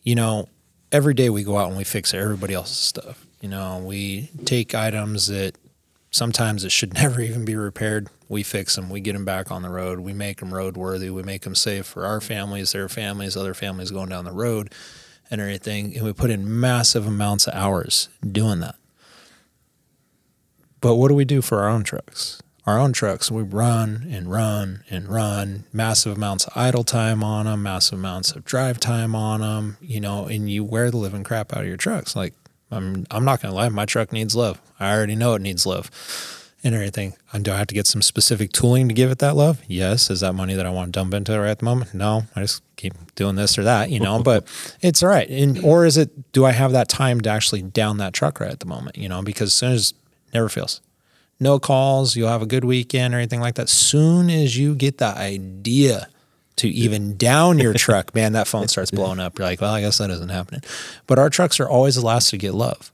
You know, every day we go out and we fix everybody else's stuff. You know, we take items that sometimes it should never even be repaired. We fix them, we get them back on the road, we make them roadworthy, we make them safe for our families, their families, other families going down the road, and everything. And we put in massive amounts of hours doing that. But what do we do for our own trucks? Our own trucks, we run and run and run, massive amounts of idle time on them, massive amounts of drive time on them, you know, and you wear the living crap out of your trucks. Like, I'm, I'm not going to lie, my truck needs love. I already know it needs love and everything. And do I have to get some specific tooling to give it that love? Yes. Is that money that I want to dump into it right at the moment? No. I just keep doing this or that, you know, but it's all right. And, or is it, do I have that time to actually down that truck right at the moment, you know, because as soon as never fails. No calls, you'll have a good weekend or anything like that. Soon as you get the idea to even down your truck, man, that phone starts blowing up. You're like, well, I guess that isn't happening. But our trucks are always the last to get love.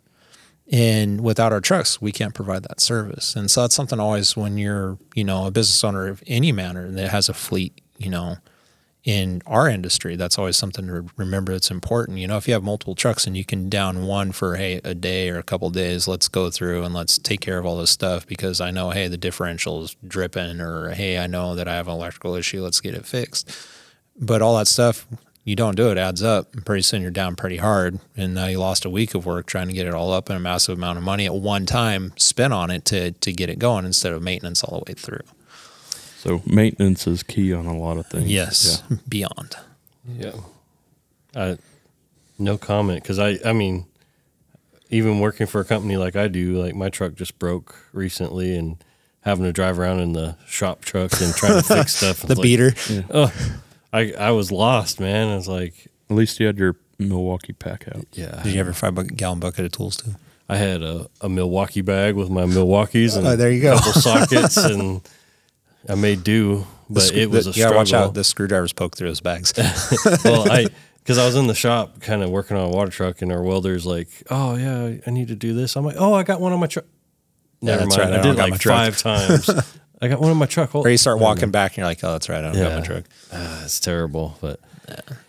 And without our trucks, we can't provide that service. And so that's something always when you're, you know, a business owner of any manner that has a fleet, you know, in our industry, that's always something to remember. It's important. You know, if you have multiple trucks and you can down one for hey a day or a couple days, let's go through and let's take care of all this stuff because I know hey the differential is dripping or hey I know that I have an electrical issue. Let's get it fixed. But all that stuff, you don't do it, it adds up. And pretty soon you're down pretty hard, and now you lost a week of work trying to get it all up and a massive amount of money at one time spent on it to to get it going instead of maintenance all the way through. So maintenance is key on a lot of things. Yes, beyond. Yeah. I No comment, because I, I mean, even working for a company like I do, like my truck just broke recently, and having to drive around in the shop truck and trying to fix stuff. The it's like, beater. Oh, I, I was lost, man. I was like, At least you had your Milwaukee pack out. yeah. Did you have your five bucket, gallon bucket of tools too? I had a, a Milwaukee bag with my Milwaukees and Oh, there you go. a couple sockets, and I made do. The But sc- it was the- a you gotta watch struggle. out. The screwdrivers poke through those bags. well, I because I was in the shop, kind of working on a water truck, and our welder's like, "Oh yeah, I need to do this." I'm like, "Oh, I got one on my truck." Yeah, Never that's mind. right, I I, don't did got like my truck. five times. I got one on my truck. Hold- or you start walking back and you're like, oh, that's right. I don't have Yeah. my truck. Ah, it's terrible, but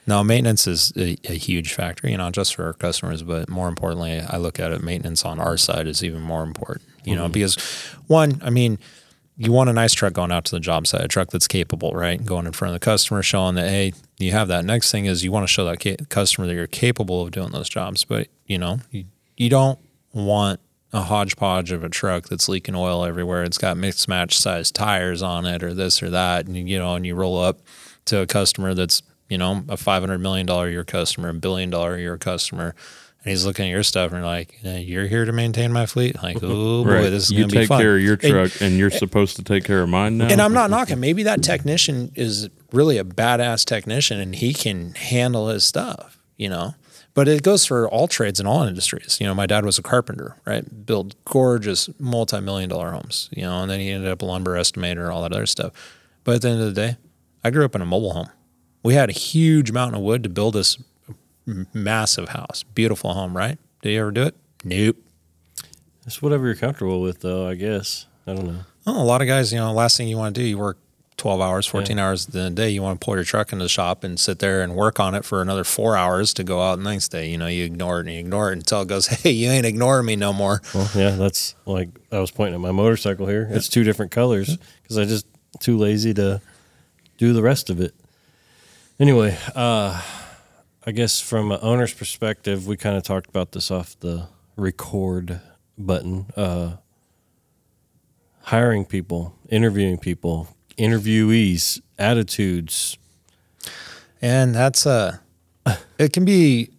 No, maintenance is a, a huge factor, you know, just for our customers, but more importantly, I look at it, maintenance on our side is even more important, you know, because one, I mean, you want a nice truck going out to the job site, a truck that's capable, right? Going in front of the customer, showing that, hey, you have that. Next thing is you want to show that ca- customer that you're capable of doing those jobs, but, you know, you, you don't want a hodgepodge of a truck that's leaking oil everywhere. It's got mixed match size tires on it or this or that. And, you know, and you roll up to a customer that's, you know, a $500 million a year customer, a billion dollar a year customer. And he's looking at your stuff and you're like, "Eh, you're here to maintain my fleet. Like, oh boy, this is going to be fun. You take care of your And- truck, and, you're supposed to take care of mine now. and I'm not knocking. Maybe that technician is really a badass technician and he can handle his stuff, you know. But it goes for all trades and all industries. You know, my dad was a carpenter, right? Build gorgeous multi-million dollar homes, you know, and then he ended up a lumber estimator and all that other stuff. But at the end of the day, I grew up in a mobile home. We had a huge mountain of wood to build this massive house, beautiful home, right? Did you ever do it? Nope. it's whatever you're comfortable with, though. I guess I don't know. Well, a lot of guys, you know, last thing you want to do, you work 12 hours, 14 hours in the day. You want to pull your truck into the shop and sit there and work on it for another four hours to go out the next day. You know, you ignore it and you ignore it until it goes, hey, you ain't ignoring me no more. Well, yeah, that's like I was pointing at my motorcycle here. It's two different colors because I just too lazy to do the rest of it. Anyway, uh, I guess from an owner's perspective, we kind of talked about this off the record button. Uh, hiring people, interviewing people, interviewees, attitudes. And that's a, it can be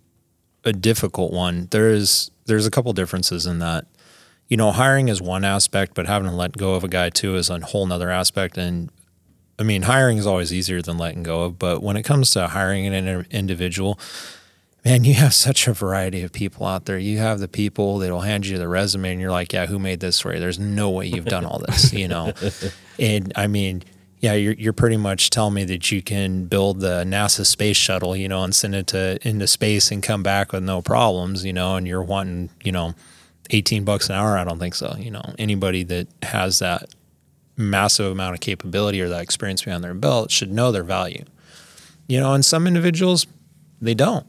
a difficult one. There's, there's a couple differences in that. You know, hiring is one aspect, but having to let go of a guy too is a whole nother aspect. And I mean, hiring is always easier than letting go of, but when it comes to hiring an in- individual, man, you have such a variety of people out there. You have the people that'll hand you the resume and you're like, yeah, who made this for you? There's no way you've done all this, you know? and I mean, yeah, you're, you're pretty much telling me that you can build the NASA space shuttle, you know, and send it to into space and come back with no problems, you know, and you're wanting, you know, 18 bucks an hour. I don't think so. You know, anybody that has that massive amount of capability or that experience behind their belt should know their value. You know, and some individuals, they don't.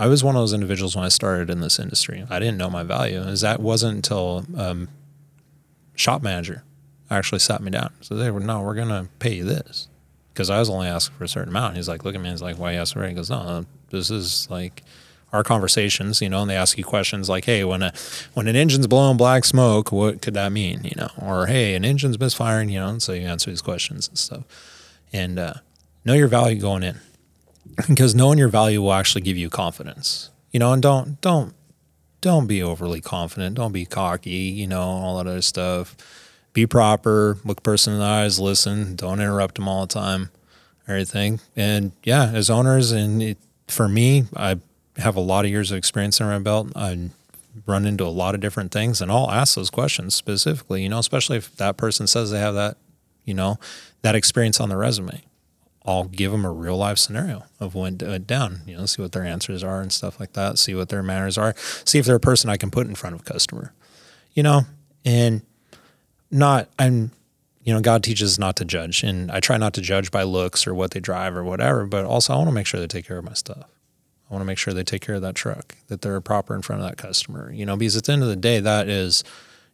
I was one of those individuals when I started in this industry. I didn't know my value. Is that wasn't until um, shop manager actually sat me down. So they were, no, we're to pay you this. Because I was only asking for a certain amount. He's like, look at me. He's like, why for it? He goes, no, this is like our conversations, you know, and they ask you questions like, hey, when a when an engine's blowing black smoke, what could that mean? You know, or hey, an engine's misfiring, you know, and so you answer these questions and stuff. And uh, know your value going in. Because knowing your value will actually give you confidence. You know, and don't don't don't be overly confident. Don't be cocky, you know, all that other stuff. Be proper, look person in the eyes, listen, don't interrupt them all the time, everything. And yeah, as owners, and it, for me, I have a lot of years of experience in my belt. I run into a lot of different things, and I'll ask those questions specifically, you know, especially if that person says they have that, you know, that experience on their resume. I'll give them a real life scenario of when it went down, you know, see what their answers are and stuff like that, see what their manners are, see if they're a person I can put in front of a customer, you know, and not, I'm, you know, God teaches not to judge. And I try not to judge by looks or what they drive or whatever, but also I want to make sure they take care of my stuff. I want to make sure they take care of that truck, that they're proper in front of that customer, you know, because at the end of the day, that is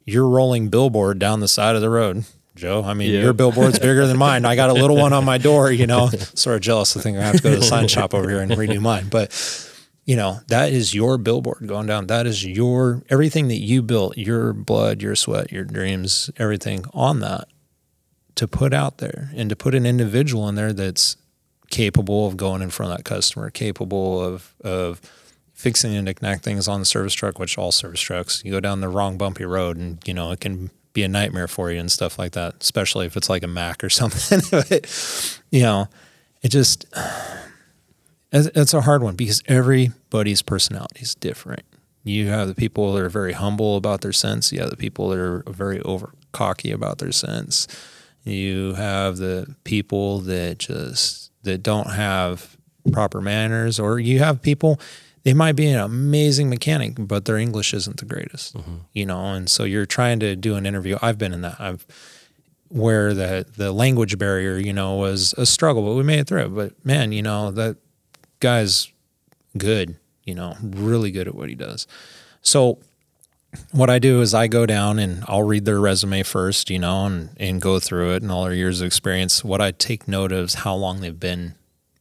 your rolling billboard down the side of the road. Joe, I mean, Yeah. your billboard's bigger than mine. I got a little one on my door, you know, sort of jealous. I think I have to go to the sign shop over here and redo mine. But, you know, that is your billboard going down. That is your everything that you built, your blood, your sweat, your dreams, everything on that to put out there and to put an individual in there that's capable of going in front of that customer, capable of of fixing and knick-knack things on the service truck, which all service trucks, you go down the wrong bumpy road and, you know, it can be a nightmare for you and stuff like that, especially if it's like a Mack or something. but, you know, it just, it's, a hard one because everybody's personality is different. You have the people that are very humble about their sense. You have the people that are very over cocky about their sense. You have the people that just that don't have proper manners, or you have people they might be an amazing mechanic, but their English isn't the greatest. Mm-hmm. You know, and so you're trying to do an interview. I've been in that. I've where the the language barrier, you know, was a struggle, but we made it through. But man, you know, that guy's good, you know, really good at what he does. So what I do is I go down and I'll read their resume first, you know, and, and go through it and all their years of experience. What I take note of is how long they've been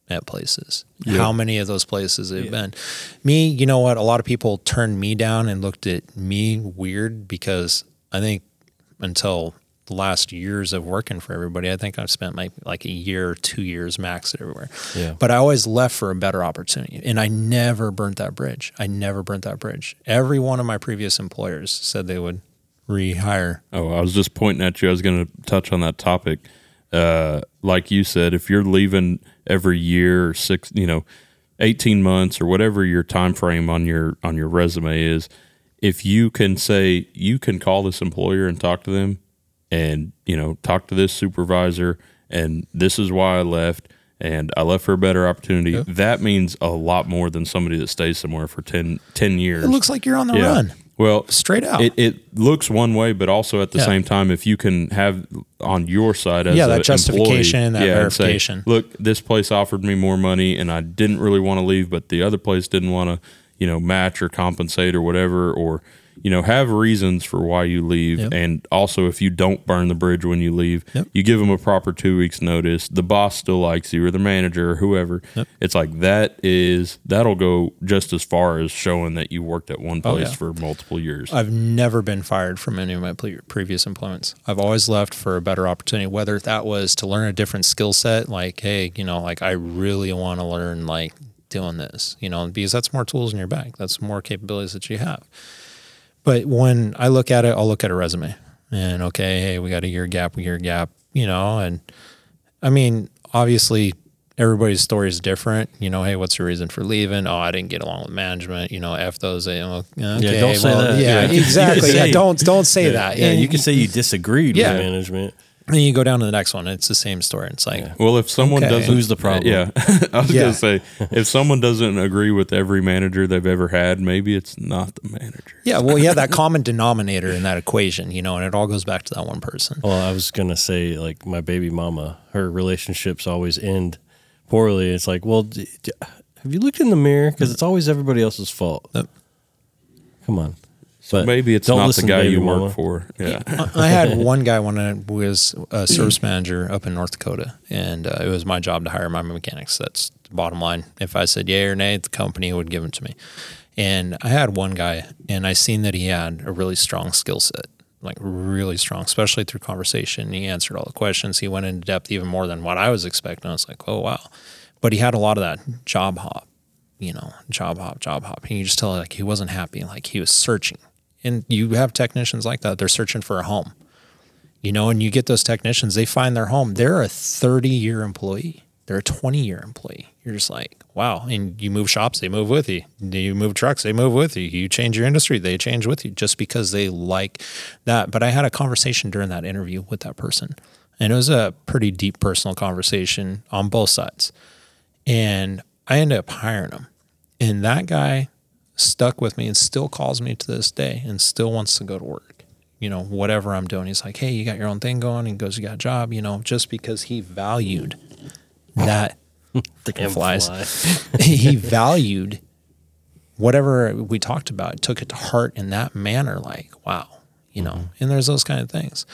at places, how many of those places they've been. Me, you know what? A lot of people turned me down and looked at me weird because I think until the last years of working for everybody, I think I've spent like like a year, two years max at everywhere. Yeah. But I always left for a better opportunity, and I never burnt that bridge. I never burnt that bridge. Every one of my previous employers said they would rehire. Oh, I was just pointing at you. I was going to touch on that topic. Uh, like you said, if you're leaving every year or six, you know, eighteen months or whatever your time frame on your on your resume is, if you can say you can call this employer and talk to them, and you know talk to this supervisor, and this is why I left, and I left for a better opportunity. That means a lot more than somebody that stays somewhere for 10, 10 years. It looks like you're on the Yeah. run, Well, straight out. it, it looks one way, but also at the Yeah. same time, if you can have on your side as Yeah, that justification, employee, that yeah, and say, verification. Look, this place offered me more money, and I didn't really want to leave, but the other place didn't want to, you know, match or compensate or whatever, or you know, have reasons for why you leave, Yep. and also if you don't burn the bridge when you leave, Yep. you give them a proper two weeks notice. The boss still likes you, or the manager, or whoever. Yep. It's like that is that'll go just as far as showing that you worked at one oh, place yeah. for multiple years. I've never been fired from any of my pre- previous employments. I've always left for a better opportunity, whether that was to learn a different skill set, like, hey, you know, like I really want to learn like doing this, you know, because that's more tools in your bag. That's more capabilities that you have. But when I look at it, I'll look at a resume and okay, hey, we got a year gap, a year gap, you know, and I mean, obviously everybody's story is different. You know, hey, what's your reason for leaving? Oh, I didn't get along with management. You know, f those. Eh, you know, okay, don't say that. Yeah, Yeah. Exactly. can Yeah, don't don't say that. Yeah, And you can say you disagreed Yeah. with management. And you go down to the next one. It's the same story. It's like, Well, if someone Okay. doesn't, Who's the problem? Yeah, I was Yeah. gonna say if someone doesn't agree with every manager they've ever had, maybe it's not the manager. yeah, well, yeah, that common denominator in that equation, you know, and it all goes back to that one person. Well, I was gonna say like my baby mama, her relationships always end poorly. It's like, well, d- d- have you looked in the mirror? Because it's always everybody else's fault. Yep. Come on. So But maybe it's don't the guy baby you mama. work for. Yeah, I I had one guy when I was a service manager up in North Dakota, and uh, it was my job to hire my mechanics. That's the bottom line. If I said yay or nay, the company would give them to me. And I had one guy, and I seen that he had a really strong skill set, like really strong, especially through conversation. He answered all the questions. He went into depth even more than what I was expecting. I was like, oh wow, but he had a lot of that job hop, you know, job hop, job hop. And you just tell like he wasn't happy, like he was searching. And you have technicians like that. They're searching for a home you know, and you get those technicians, they find their home. They're a 30 year employee. They're a 20 year employee. You're just like, wow. And you move shops, they move with you. You move trucks, they move with you. You change your industry, they change with you just because they like that. But I had a conversation during that interview with that person, and it was a pretty deep personal conversation on both sides. And I ended up hiring him. And that guy stuck with me and still calls me to this day and still wants to go to work. You know, whatever I'm doing. He's like, hey, you got your own thing going. He goes, you got a job, you know, just because he valued that freaking flies. he valued whatever we talked about, took it to heart in that manner, like, wow, you know, and there's those kind of things.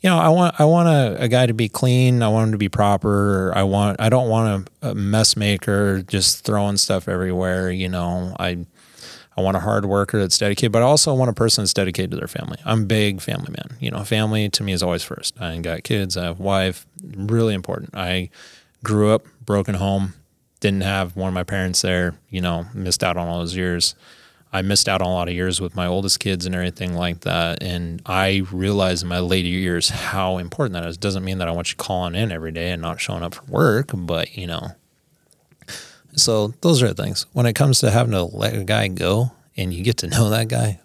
You know, I want I want a, a guy to be clean. I want him to be proper. I want I don't want a, a mess maker just throwing stuff everywhere. You know, I I want a hard worker that's dedicated, but I also want a person that's dedicated to their family. I'm a big family man. You know, family to me is always first. I got kids, I have wife, really important. I grew up broken home, didn't have one of my parents there, you know, missed out on all those years. I missed out on a lot of years with my oldest kids and everything like that. And I realized in my later years how important that is. Doesn't mean that I want you calling in every day and not showing up for work, but you know. So those are the things. When it comes to having to let a guy go and you get to know that guy,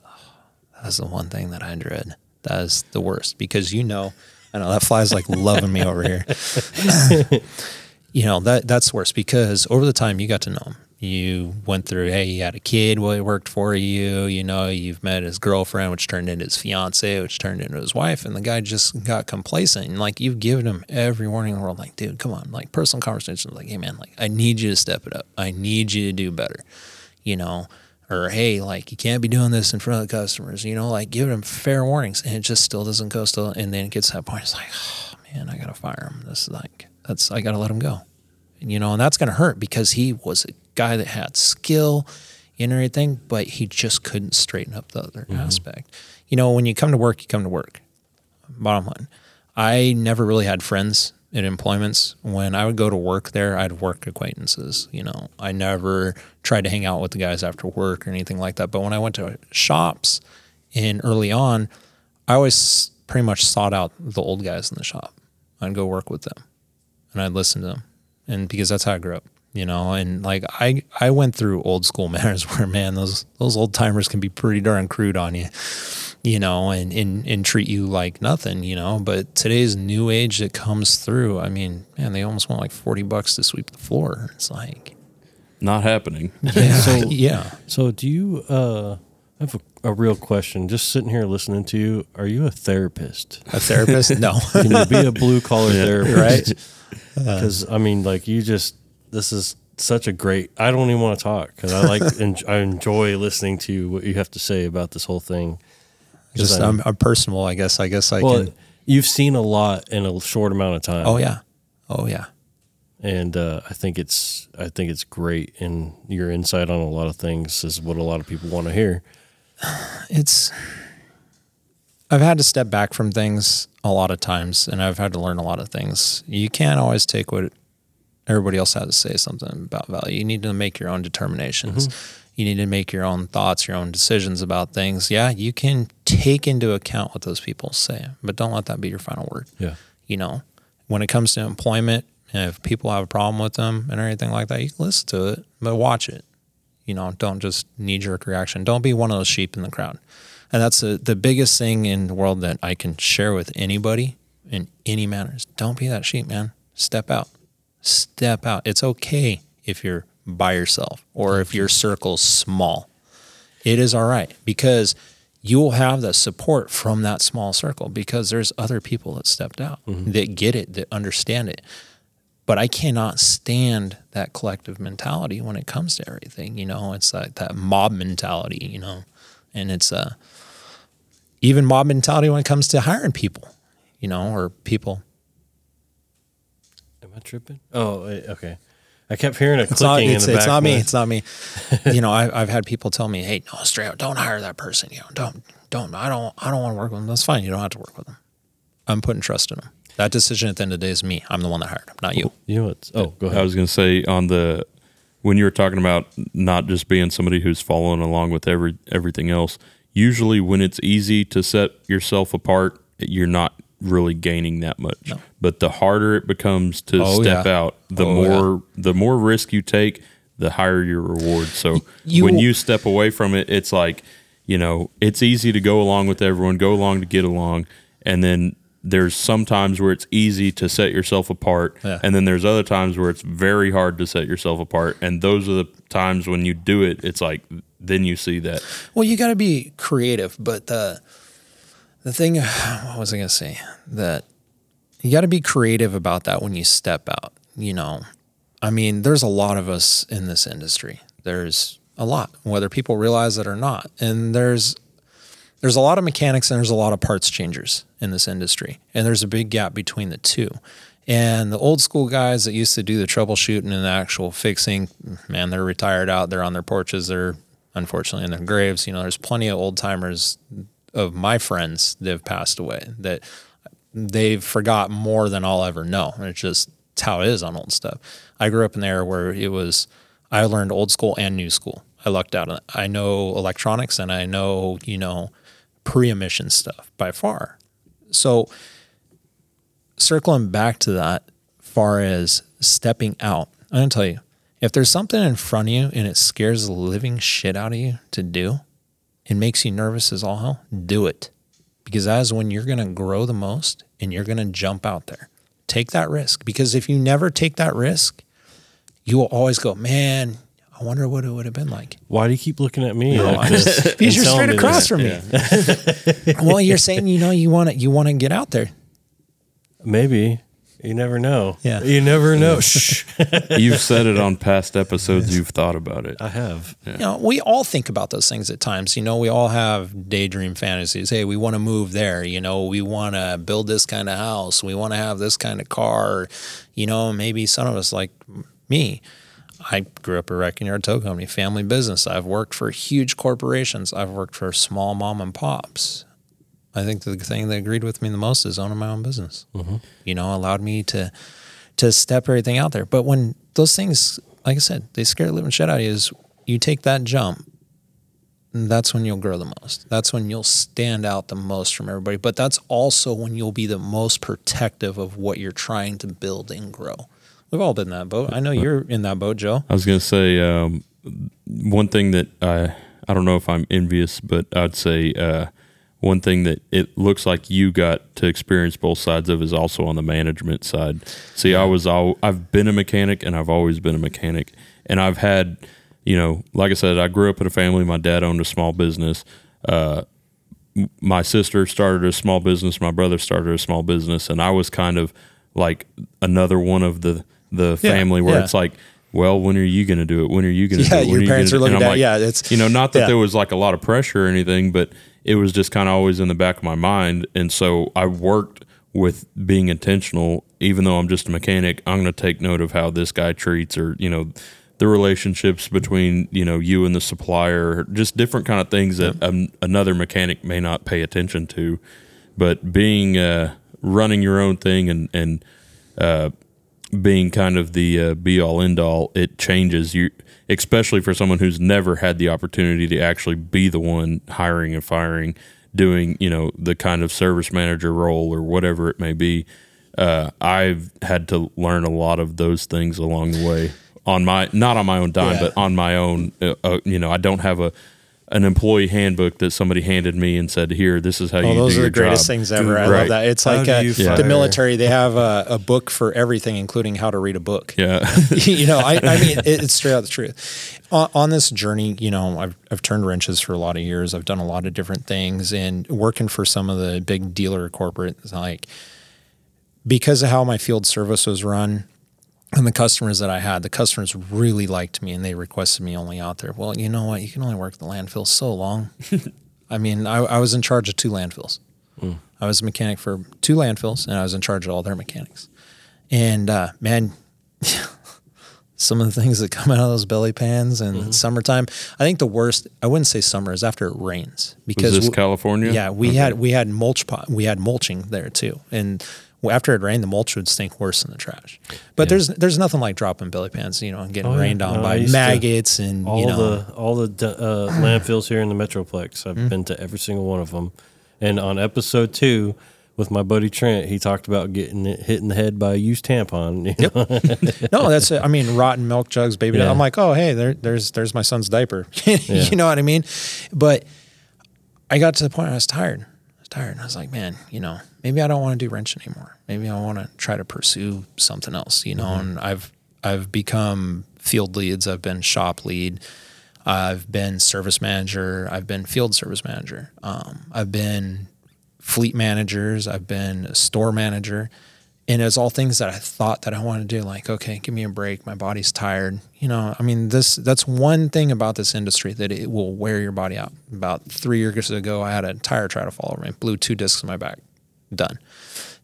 that's the one thing that I dread. That is the worst because you know, I know that fly's like loving me over here. you know that that's worse because over the time you got to know him you went through hey he had a kid well he worked for you you know you've met his girlfriend which turned into his fiance which turned into his wife and the guy just got complacent and like you've given him every warning in the world like dude come on like personal conversations like hey man like i need you to step it up. I need you to do better you know or hey like you can't be doing this in front of the customers you know like give him fair warnings and it just still doesn't go still and then it gets to that point it's like oh man i gotta fire him. This is like that's i gotta let him go you know, and that's going to hurt because he was a guy that had skill and everything, but he just couldn't straighten up the other mm-hmm. aspect. You know, when you come to work, you come to work. Bottom line, I never really had friends in employments. When I would go to work there, I had work acquaintances. You know, I never tried to hang out with the guys after work or anything like that. But when I went to shops and early on, I always pretty much sought out the old guys in the shop. I'd go work with them and I'd listen to them and because that's how I grew up, you know. And like I, I went through old school manners where man, those those old timers can be pretty darn crude on you, you know, and and and treat you like nothing, you know. But today's new age that comes through, I mean, man, they almost want like forty bucks to sweep the floor. It's like, Not happening. yeah, So- yeah. So, do you? Uh, I have a, a real question. Just sitting here listening to you, are you a therapist? A therapist? No, Can you be a blue collar therapist? right? Because I mean, like you just this is such a great. I don't even want to talk because I like and I enjoy listening to what you have to say about this whole thing. Just I- I'm, I'm personal, I guess. I guess I well, can. you've seen a lot in a short amount of time. Oh yeah, oh yeah. and uh, I think it's I think it's great, and your insight on a lot of things is what a lot of people want to hear. it's I've had to step back from things a lot of times and I've had to learn a lot of things. You can't always take what everybody else has to say something about value. You need to make your own determinations. Mm-hmm. You need to make your own thoughts, your own decisions about things. Yeah, you can take into account what those people say, but don't let that be your final word. Yeah, You know, when it comes to employment, if people have a problem with them and anything like that, you can listen to it, but watch it. You know, don't just knee jerk reaction. Don't be one of those sheep in the crowd. And that's the the biggest thing in the world that I can share with anybody in any manners. Don't be that sheep, man. Step out. Step out. It's okay if you're by yourself or if your circle's small. It is all right because you will have the support from that small circle because there's other people that stepped out that get it, that understand it. But I cannot stand that collective mentality when it comes to everything. You know, it's like that mob mentality, you know, and it's uh, even mob mentality when it comes to hiring people, you know, or people. am I tripping? Oh, eh, okay. I kept hearing a It's not, clicking it's, in the it's back. not me. It's not me. you know, I, I've had people tell me, "Hey, no, straight out, don't hire that person. You know, don't, don't. I don't, I don't want to work with them. That's fine. You don't have to work with them. I'm putting trust in them. That decision at the end of the day is me. I'm the one that hired them, not you. You know what? Oh, go ahead. I was going to say on the when you were talking about not just being somebody who's following along with every everything else. Usually, when it's easy to set yourself apart, you're not really gaining that much. No. But the harder it becomes to Oh, step yeah. out, the Oh, more the more risk you take, the higher your reward. So you- when you step away from it, it's like you know it's easy to go along with everyone, go along to get along, and then there's some times where it's easy to set yourself apart Yeah. and then there's other times where it's very hard to set yourself apart and those are the times when you do it it's like then you see that Well, you got to be creative, but the the thing, what was I going to say? That you got to be creative about that when you step out. You know, I mean, there's a lot of us in this industry. There's a lot, whether people realize it or not, and there's there's a lot of mechanics and there's a lot of parts changers in this industry, and there's a big gap between the two. And the old school guys that used to do the troubleshooting and the actual fixing, man, they're retired out. They're on their porches. They're unfortunately in their graves. You know, there's plenty of old timers of my friends that have passed away that they've forgot more than I'll ever know. It's just how it is on old stuff. I grew up in there where it was, I learned old school and new school. I lucked out. I know electronics and I know, you know, pre emission stuff by far. So, circling back to that, far as stepping out, I'm to tell you if there's something in front of you and it scares the living shit out of you to do, it makes you nervous as all hell, do it. Because that is when you're to grow the most and you're to jump out there. Take that risk. Because if you never take that risk, you will always go, man, I wonder what it would have been like. Why do you keep looking at me like I just- because you're and telling straight me across this? from me. well, you're saying you know you want to you want to get out there. Maybe. You never know. Yeah. You never know. Shh. You've said it on past episodes. You've thought about it. I have. You know, we all think about those things at times. You know, we all have daydream fantasies. Hey, we want to move there. You know, we want to build this kind of house. We want to have this kind of car. You know, maybe some of us, like me, I grew up a wrecking yard tow company, family business. I've worked for huge corporations. I've worked for small mom and pops. I think the thing that agreed with me the most is owning my own business. Mm-hmm. You know, allowed me to to step everything out there. But when those things, like I said, they scare the living shit out of you, is you take that jump, that's when you'll grow the most. That's when you'll stand out the most from everybody. But that's also when you'll be the most protective of what you're trying to build and grow. We've all been in that boat. I know you're in that boat, Joe. I was going to say um, one thing that I I don't know if I'm envious, but I'd say uh, one thing that it looks like you got to experience both sides of is also on the management side. See, I was all I've been a mechanic and I've always been a mechanic, and I've had you know, like I said, I grew up in a family. My dad owned a small business. Uh, my sister started a small business. My brother started a small business, and I was kind of like another one of the the Yeah, family where yeah. it's like, well, when are you going to do it? When are you going to Yeah, do it? When your you parents gonna are do it? looking at- yeah, it's- you know, not that yeah. there was like a lot of pressure or anything, but it was just kind of always in the back of my mind, and so I worked with being intentional. Even though I'm just a mechanic, I'm going to take note of how this guy treats, or you know, the relationships between you know you and the supplier, just different kind of things that um, another mechanic may not pay attention to. But being uh, running your own thing and and uh, being kind of the uh, be all end all, it changes you, especially for someone who's never had the opportunity to actually be the one hiring and firing, doing you know the kind of service manager role or whatever it may be. Uh, I've had to learn a lot of those things along the way on my not on my own dime, Yeah. but on my own. Uh, uh, you know, I don't have a an employee handbook that somebody handed me and said, "Here, this is how Oh, you those do are your the greatest job." things ever. I Right. love that. It's How like do uh, the military. They have a, a book for everything, including how to read a book. Yeah, you know, I, I mean, it, it's straight out the truth. On, on this journey, you know, I've, I've turned wrenches for a lot of years. I've done a lot of different things and working for some of the big dealer corporates, like because of how my field service was run and the customers that I had, the customers really liked me and they requested me only out there. Well, you know what? You can only work the landfill so long. I mean, I, I was in charge of two landfills. I was a mechanic for two landfills and I was in charge of all their mechanics. And uh, man, some of the things that come out of those belly pans in summertime. I think the worst. I wouldn't say summer is after it rains was because this w- California? Yeah, we Okay. had we had mulch pot. We had mulching there too, and after it rained, the mulch would stink worse than the trash. But there's there's nothing like dropping belly pans, you know, and getting Oh, yeah. rained on No, by used to- maggots and all you know. the all the uh, landfills here in the metroplex. I've been to every single one of them. And on episode two with my buddy Trent, he talked about getting it hit in the head by a used tampon. you know? no, that's it. I mean, rotten milk jugs, baby. Yeah. I'm like, oh, hey, there, there's there's my son's diaper. you know what I mean? But I got to the point where I was tired. I was tired, and I was like, man, you know, maybe I don't want to do wrench anymore. Maybe I want to try to pursue something else. You know, and I've I've become field leads. I've been shop lead. I've been service manager. I've been field service manager. Um, I've been fleet managers. I've been a store manager. And it's all things that I thought that I wanted to do. Like, okay, give me a break. My body's tired. You know, I mean, this that's one thing about this industry that it will wear your body out. About three years ago, I had a tire try to fall over me, blew two discs in my back. Done.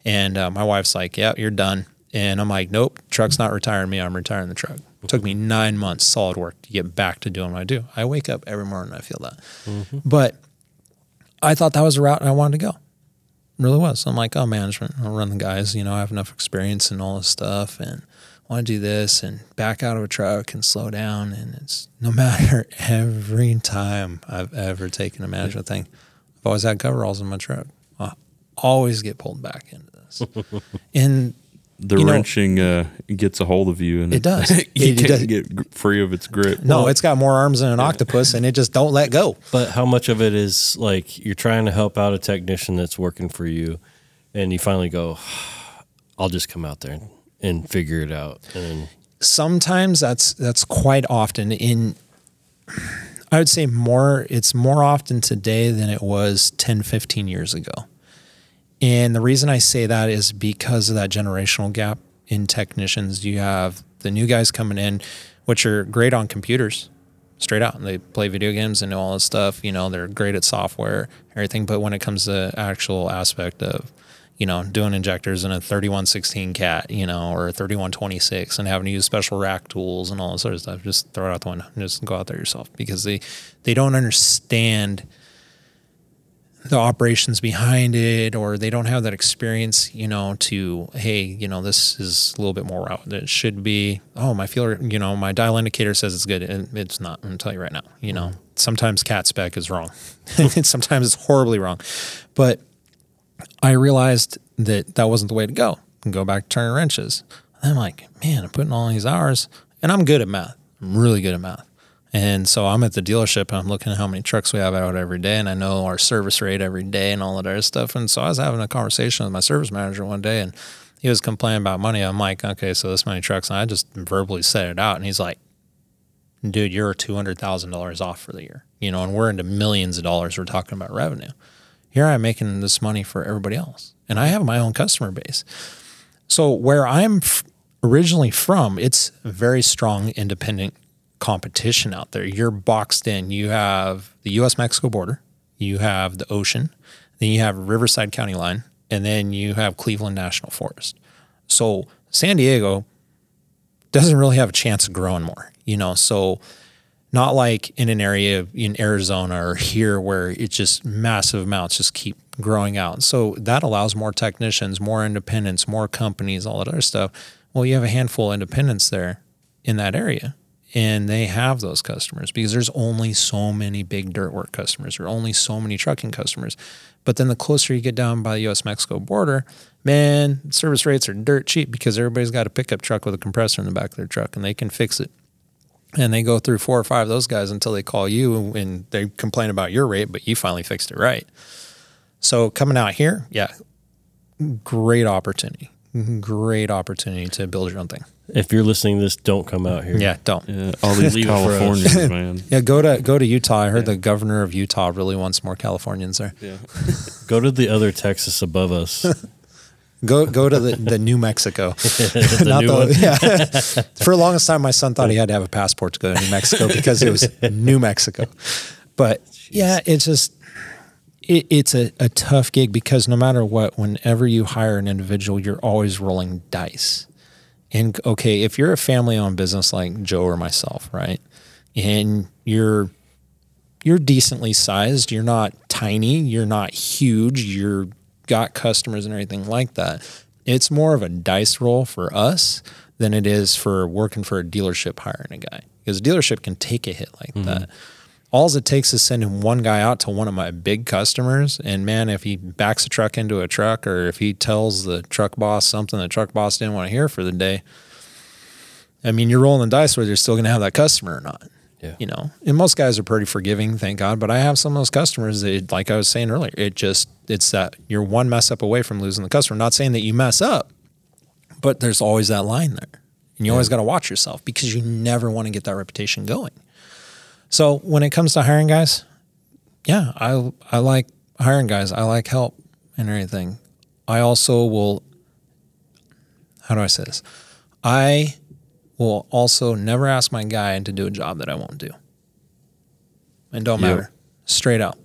And uh, my wife's like, "Yeah, you're done." And I'm like, "Nope, truck's not retiring me. I'm retiring the truck." It took me nine months solid work to get back to doing what I do. I wake up every morning and I feel that. But I thought that was the route I wanted to go. really was. I'm like, oh, management, I'll run the guys. You know, I have enough experience and all this stuff, and want to do this and back out of a truck and slow down. And it's no matter every time I've ever taken a management thing, I've always had coveralls in my truck. I always get pulled back into this, and The You know- wrenching uh, gets a hold of you, and It does. you It- it can't does. get free of its grip. no, it's got more arms than an octopus, and it just don't let go. But how much of it is like you're trying to help out a technician that's working for you, and you finally go, "I'll just come out there and, and figure it out." And sometimes that's that's quite often in I would say more it's more often today than it was 10 15 years ago. And the reason I say that is because of that generational gap in technicians. You have the new guys coming in which are great on computers straight out. They play video games and know all this stuff, you know, they're great at software, everything, but when it comes to actual aspect of you know, doing injectors in a 3116 cat, you know, or a 3126 and having to use special rack tools and all this sort of stuff. Just throw it out the window. Just go out there yourself because they, they don't understand the operations behind it or they don't have that experience, you know, to, hey, you know, this is a little bit more out it should be. Oh, my feeler, you know, my dial indicator says it's good. And it's not. I'm gonna tell you right now, you know, sometimes cat spec is wrong. sometimes it's horribly wrong. But I realized that that wasn't the way to go. And go back to turning wrenches. I'm like, man, I'm putting all these hours, and I'm good at math. I'm really good at math. And so I'm at the dealership and I'm looking at how many trucks we have out every day, and I know our service rate every day and all that other stuff. And so I was having a conversation with my service manager one day, and he was complaining about money. I'm like, okay, so this many trucks, and I just verbally said it out, and he's like, dude, you're two hundred thousand dollars off for the year, you know, and we're into millions of dollars. We're talking about revenue here I'm making this money for everybody else. And I have my own customer base. So where I'm f- originally from, it's very strong independent competition out there. You're boxed in. You have the US Mexico border, you have the ocean, then you have Riverside County line, and then you have Cleveland National Forest. So San Diego doesn't really have a chance of growing more, you know. So not like in an area in Arizona or here where it's just massive amounts just keep growing out. So that allows more technicians, more independents, more companies, all that other stuff. Well, you have a handful of independents there in that area and they have those customers because there's only so many big dirt work customers or only so many trucking customers. But then the closer you get down by the US Mexico border, man, service rates are dirt cheap because everybody's got a pickup truck with a compressor in the back of their truck and they can fix it and they go through four or five of those guys until they call you and they complain about your rate, but you finally fixed it right. So coming out here, yeah, great opportunity, great opportunity to build your own thing. If you're listening to this, don't come out here. Yeah, don't. Yeah, all these Leave it. Californians, man. Yeah, go to go to Utah. I heard the governor of Utah really wants more Californians there. Yeah. Go to the other Texas above us. Go go to the, the New Mexico. the Not new the- one. yeah. For the longest time, my son thought he had to have a passport to go to New Mexico because it was New Mexico. But yeah, it's just it, it's a, a tough gig because no matter what, whenever you hire an individual, you're always rolling dice. And okay, if you're a family-owned business like Joe or myself, right, and you're you're decently sized, you're not tiny, you're not huge, you're got customers and everything like that. It's more of a dice roll for us than it is for working for a dealership hiring a guy. Because a dealership can take a hit like mm-hmm. that. All it takes is sending one guy out to one of my big customers, and man, if he backs a truck into a truck, or if he tells the truck boss something the truck boss didn't want to hear for the day, I mean, you're rolling the dice whether you're still going to have that customer or not. Yeah. You know, and most guys are pretty forgiving, thank God. But I have some of those customers that, like I was saying earlier, it just it's that you're one mess up away from losing the customer. Not saying that you mess up, but there's always that line there, and you always got to watch yourself because you never want to get that reputation going. So when it comes to hiring guys, yeah, I I like hiring guys. I like help and everything. I also will. How do I say this? I will also never ask my guy to do a job that I won't do. And don't Yep. matter. Straight up.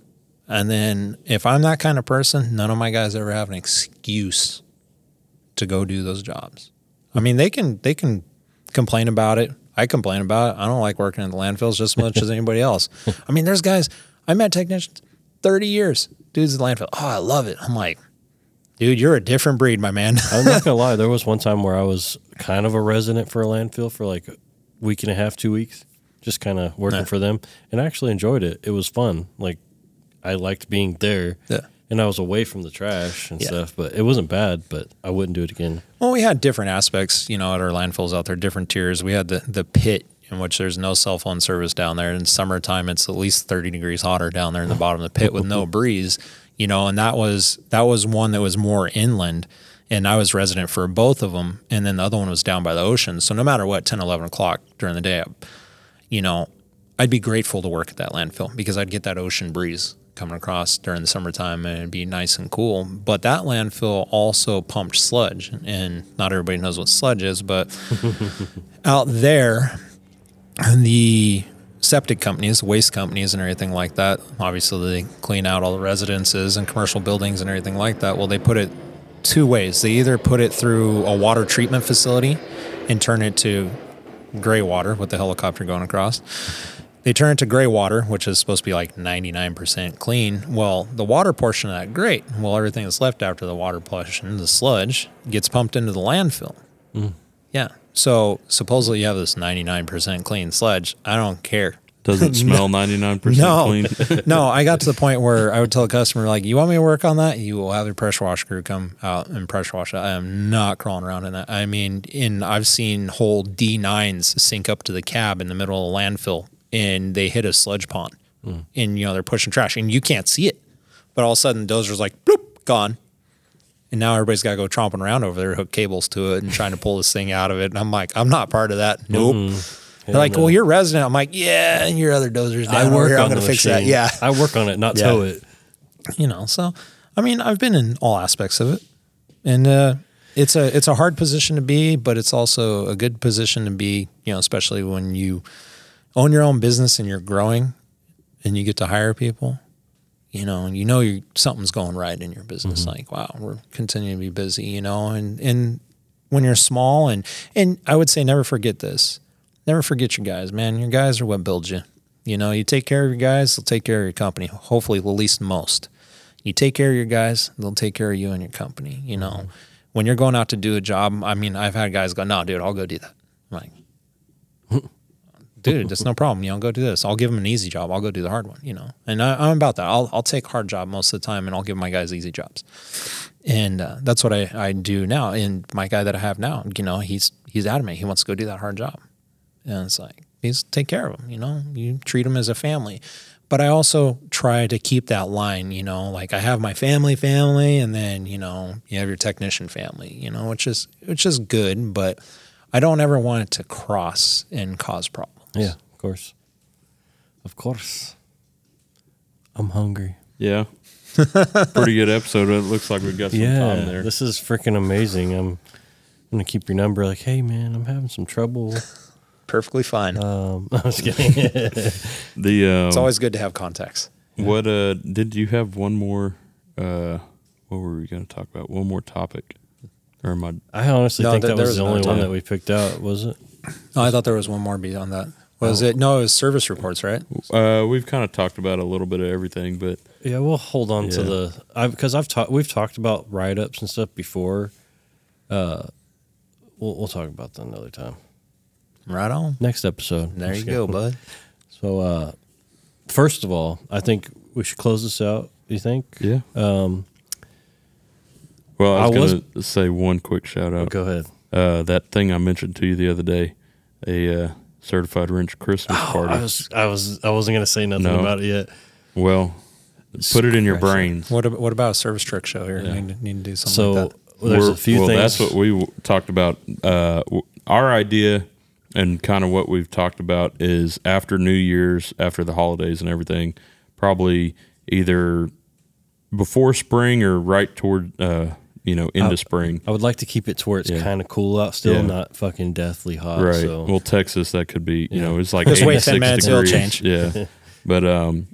And then if I'm that kind of person, none of my guys ever have an excuse to go do those jobs. I mean, they can they can complain about it. I complain about it. I don't like working in the landfills just as much as anybody else. I mean, there's guys I met technicians 30 years, dudes at the landfill. Oh, I love it. I'm like, Dude, you're a different breed, my man. I'm not gonna lie. There was one time where I was kind of a resident for a landfill for like a week and a half, two weeks, just kind of working Yeah. for them, and I actually enjoyed it. It was fun. Like I liked being there, Yeah. And I was away from the trash and Yeah. stuff. But it wasn't bad. But I wouldn't do it again. Well, we had different aspects, you know, at our landfills out there, different tiers. We had the, the pit in which there's no cell phone service down there. In summertime, it's at least 30 degrees hotter down there in the bottom of the pit with no breeze, you know, and that was, that was one that was more inland. And I was resident for both of them. And then the other one was down by the ocean. So no matter what, 10, 11 o'clock during the day, you know, I'd be grateful to work at that landfill because I'd get that ocean breeze coming across during the summertime and it'd be nice and cool. But that landfill also pumped sludge, and not everybody knows what sludge is, but out there, the septic companies, waste companies, and everything like that, obviously they clean out all the residences and commercial buildings and everything like that. Well, they put it two ways. They either put it through a water treatment facility and turn it to gray water with the helicopter going across. They turn it to gray water, which is supposed to be like 99% clean. Well, the water portion of that, great. Well, everything that's left after the water portion, the sludge, gets pumped into the landfill. Hmm. Yeah. So supposedly you have this 99% clean sludge. I don't care. Doesn't smell ninety nine percent No, clean. no, I got to the point where I would tell a customer, like, you want me to work on that? You will have your pressure wash crew come out and pressure wash it. I am not crawling around in that. I mean, in I've seen whole D9s sink up to the cab in the middle of a landfill and they hit a sludge pond and, you know, they're pushing trash and you can't see it. But all of a sudden, dozer's like, bloop, gone. And now everybody's got to go tromping around over there, hook cables to it and trying to pull this thing out of it. And I'm like, I'm not part of that. Nope. They're like, no. well, you're resident. I'm like, yeah, and your other dozers down I work here. I'm going to fix that. Yeah. I work on it, not Yeah. tow it. You know, so I mean, I've been in all aspects of it, and uh, it's a it's a hard position to be, but it's also a good position to be. You know, especially when you own your own business and you're growing, and you get to hire people. You know, and you know you something's going right in your business. Mm-hmm. Like, wow, we're continuing to be busy. You know, and and when you're small, and and I would say never forget this. Never forget your guys, man. Your guys are what builds you. You know, you take care of your guys, they'll take care of your company. Hopefully, at least most. You take care of your guys, they'll take care of you and your company. You know, mm-hmm. when you're going out to do a job, I mean, I've had guys go, "No, dude, I'll go do that." I'm like, dude, that's no problem. You know, go do this. I'll give them an easy job. I'll go do the hard one. You know, and I, I'm about that. I'll I'll take hard job most of the time, and I'll give my guys easy jobs. And uh, that's what I, I do now. And my guy that I have now, you know, he's he's adamant. He wants to go do that hard job. And it's like, he's take care of him. you know, you treat him as a family. But I also try to keep that line, you know, like I have my family family and then, you know, you have your technician family, you know, which is which is good, but I don't ever want it to cross and cause problems. Yeah, of course. Of course. I'm hungry. Yeah. Pretty good episode. It looks like we've got some yeah, time there. this is freaking amazing. I'm gonna keep your number. Like, hey man, I'm having some trouble. Perfectly fine. Um, I was kidding. The um, it's always good to have contacts. what uh did you have one more uh what were we going to talk about? One more topic. Or am I I honestly No, think there- that there was was the only another one time. that we picked out. Was it? Oh, I thought there was one more beyond that. Was it? No, it was service reports, right? uh we've kind of talked about a little bit of everything, but Yeah, we'll hold on to Yeah. the I because I've talked we've talked about write ups and stuff before. Uh, we'll we'll talk about that another time. Right on. Next episode. There you go, bud. So, uh, first of all, I think we should close this out. You think? yeah. Um, Well, I was, I was- going to say one quick shout out. go ahead. Uh that thing I mentioned to you the other day, a uh, certified wrench Christmas party. Oh, I was I was I wasn't gonna say nothing No. about it yet. well, put it in your Scratch brains. What ab- what about a service truck show here? Yeah. Need, to, need to do something So like that. there's We're- a few well, things. that's what we w- talked about. Uh, w- our idea and kind of what we've talked about is after New Year's, after the holidays and everything, probably either before spring or right toward, uh, you know, into Uh, spring. I would like to keep it to where it's Yeah. kind of cool out still, Yeah. not fucking deathly hot. right. So Well, Texas, that could be, you Yeah. know, it's like Just wait 10 86 minutes, it'll degrees. change. Yeah. but um,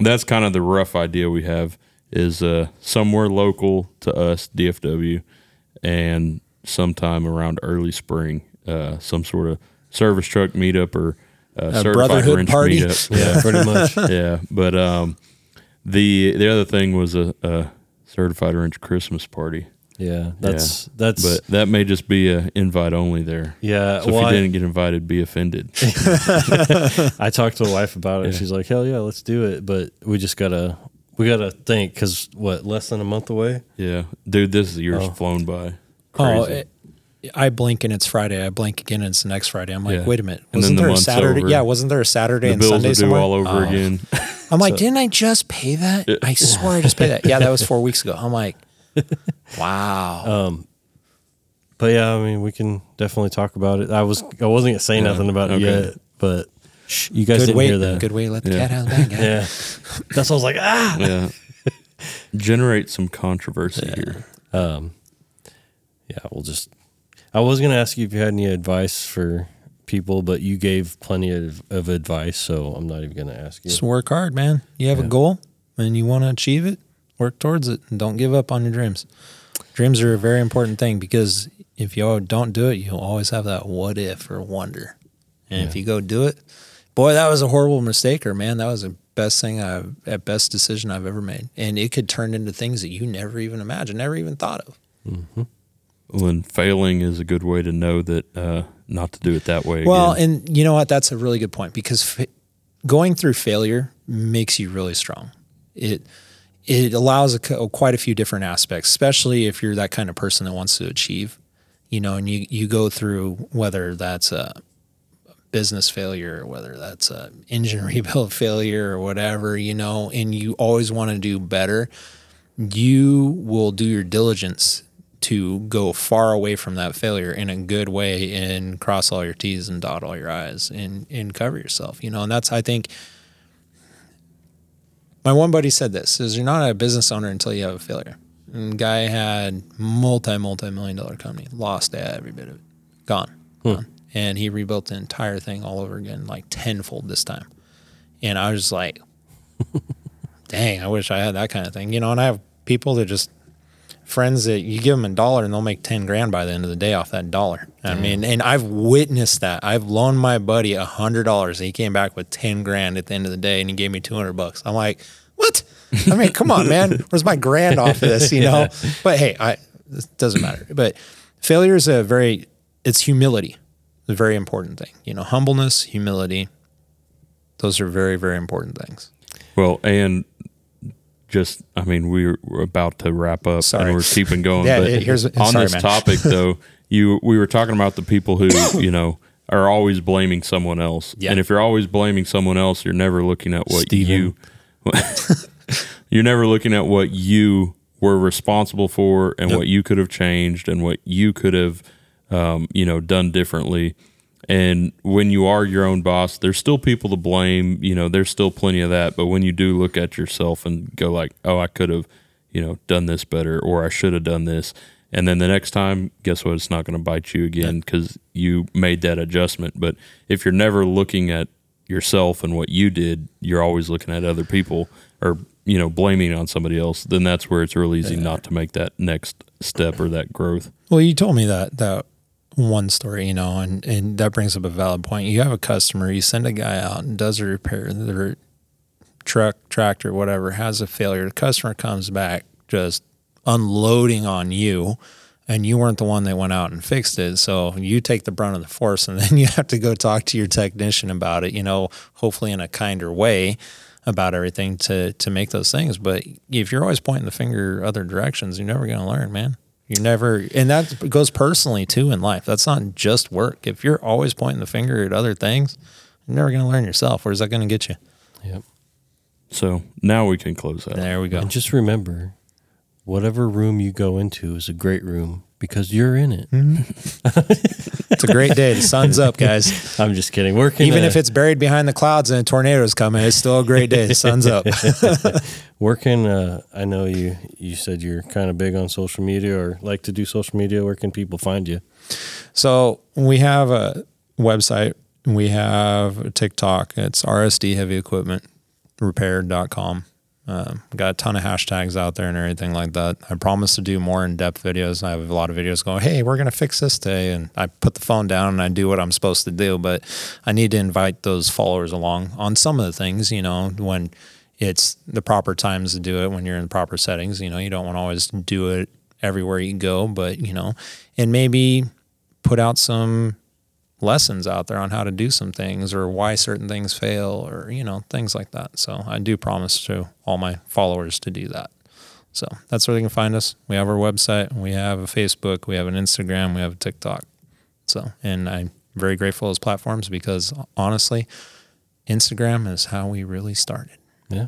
that's kind of the rough idea we have is uh, somewhere local to us, DFW, and sometime around early spring, uh, some sort of service truck meetup or uh, certified brotherhood wrench party? meetup. yeah, pretty much. yeah. But um, the the other thing was a, a certified wrench Christmas party. Yeah, that's that's. But that may just be a invite only there. yeah, So well, if I- you didn't get invited, be offended. I talked to the wife about it. Yeah. She's like, "Hell yeah, let's do it." But we just gotta we gotta think because what less than a month away. yeah, dude, this year's Oh. flown by. Oh, it, I blink and it's Friday. I blink again and it's the next Friday. I'm like, Yeah. wait a minute. Wasn't the there a Saturday? over. Yeah, wasn't there a Saturday the and bills Sunday are due somewhere? all over Oh. again. I'm like, didn't I just pay that? I swear I just paid that. Yeah, that was four weeks ago. I'm like, wow. Um, but yeah, I mean, we can definitely talk about it. I was I wasn't gonna say Yeah, nothing about it yet, but shh, you guys good didn't way, hear that. good way to let the Yeah. cat out of the bag. Yeah, that's what I was like. Ah. yeah, generate some controversy here. Um, yeah, we'll just. I was gonna ask you if you had any advice for people, but you gave plenty of, of advice, so I'm not even gonna ask you. Just work hard, man. You have Yeah. a goal and you want to achieve it, work towards it and don't give up on your dreams. Dreams are a very important thing because if you don't do it, you'll always have that what if or wonder. And if you go do it, boy, that was a horrible mistake or man, that was the best thing I've at best decision I've ever made. And it could turn into things that you never even imagined, never even thought of. Well, and failing is a good way to know that uh, not to do it that way. Well, again. and you know what? That's a really good point because fa- going through failure makes you really strong. It it allows a, co- quite a few different aspects, especially if you're that kind of person that wants to achieve. You know, and you you go through whether that's a business failure, or whether that's a engine rebuild failure, or whatever. You know, and you always want to do better. You will do your diligence to go far away from that failure in a good way and cross all your T's and dot all your I's and, and cover yourself, you know, and that's, I think, my one buddy said this is you're not a business owner until you have a failure. And guy had multi, multi million dollar company, lost every bit of it, gone, gone. And he rebuilt the entire thing all over again, like tenfold this time. And I was just like, dang, I wish I had that kind of thing, you know, and I have people that just, friends that you give them a dollar and they'll make 10 grand by the end of the day off that dollar. I mean, and I've witnessed that. I've loaned my buddy a hundred dollars and he came back with 10 grand at the end of the day and he gave me 200 bucks. I'm like, what? I mean, come on, man. Where's my grand off of this, you know? But hey, I, it doesn't matter. But failure is a very, it's humility, a very important thing. You know, humbleness, humility. Those are very, very important things. well, and just, I mean, we're, we're about to wrap up Sorry. and we're keeping going. Yeah, but here's- on sorry, this man. topic, though, you we were talking about the people who, you know, are always blaming someone else. Yeah. And if you're always blaming someone else, you're never looking at what Steven. you, you're never looking at what you were responsible for and what you could have changed and what you could have, um, you know, done differently. And when you are your own boss, there's still people to blame. You know, there's still plenty of that. But when you do look at yourself and go like, "Oh, I could have, you know, done this better, or I should have done this," and then the next time, guess what? It's not going to bite you again because you made that adjustment. But if you're never looking at yourself and what you did, you're always looking at other people or you know blaming on somebody else. Then that's where it's real easy not to make that next step or that growth. Well, you told me that that one story, you know, and and that brings up a valid point. You have a customer, you send a guy out and does a repair, their truck, tractor, whatever has a failure. The customer comes back just unloading on you, and you weren't the one that went out and fixed it. So you take the brunt of the force, and then you have to go talk to your technician about it. You know, hopefully in a kinder way about everything to to make those things. But if you're always pointing the finger other directions, you're never going to learn, man. You're never, and that goes personally too in life. That's not just work. If you're always pointing the finger at other things, you're never going to learn yourself. Where's that going to get you? Yep. So now we can close that. There we go. And just remember, whatever room you go into is a great room because you're in it. Mm-hmm. It's a great day. The sun's up, guys. I'm just kidding. Working Even a, if it's buried behind the clouds and a tornado's coming, it's still a great day. The sun's up. working, uh, I know you. You said you're kind of big on social media or like to do social media. Where can people find you? So we have a website. We have a TikTok. It's RSD Heavy Equipment Repair.com. Um, got a ton of hashtags out there and everything like that. I promise to do more in depth videos. I have a lot of videos going, hey, we're going to fix this today. And I put the phone down and I do what I'm supposed to do. But I need to invite those followers along on some of the things, you know, when it's the proper times to do it when you're in proper settings. You know, you don't want to always do it everywhere you go, but you know, and maybe put out some lessons out there on how to do some things or why certain things fail or you know things like that. So i do promise to all my followers to do that. So that's where they can find us. We have our website we have a facebook we have an instagram we have a tiktok. So and i'm very grateful for those platforms because honestly instagram is how we really started. Yeah.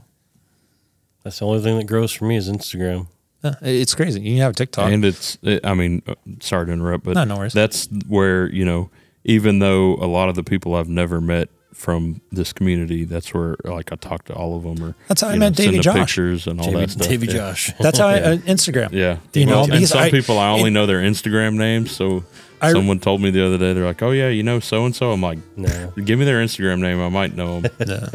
That's the only thing that grows for me is Instagram. Yeah, it's crazy. You can have tiktok. And it's it, i mean uh, sorry to interrupt but No, no worries. that's where you know even though a lot of the people i've never met from this community that's where like i talk to all of them or That's how I you met know, Davey Josh. pictures and all Davey, that stuff Davey yeah. Josh. that's how I, Yeah. uh, instagram yeah You know, and some I- people i only it- know their instagram names so I- someone told me the other day they're like oh yeah you know so and so i'm like no. give me their instagram name i might know them Yeah.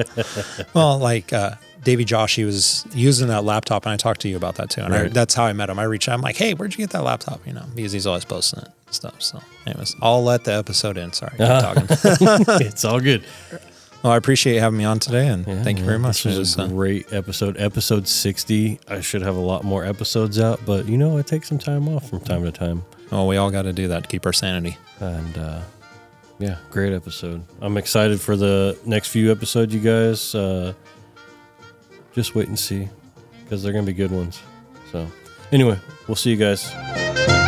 well, like uh, Davey Josh, he was using that laptop, and I talked to you about that too. And I, that's how I met him. I reached out. I'm like, "Hey, where'd you get that laptop?" You know, because he's always posting it and stuff. So, anyways, I'll let the episode in. Sorry, keep talking. it's all good. well, I appreciate you having me on today, and Yeah, thank you very much. This It was was, a great episode. Episode 60. I should have a lot more episodes out, but you know, I take some time off from time to time. Well, we all got to do that to keep our sanity. And uh, yeah, great episode. I'm excited for the next few episodes, you guys. Uh, just wait and see because they're going to be good ones. So, anyway, we'll see you guys.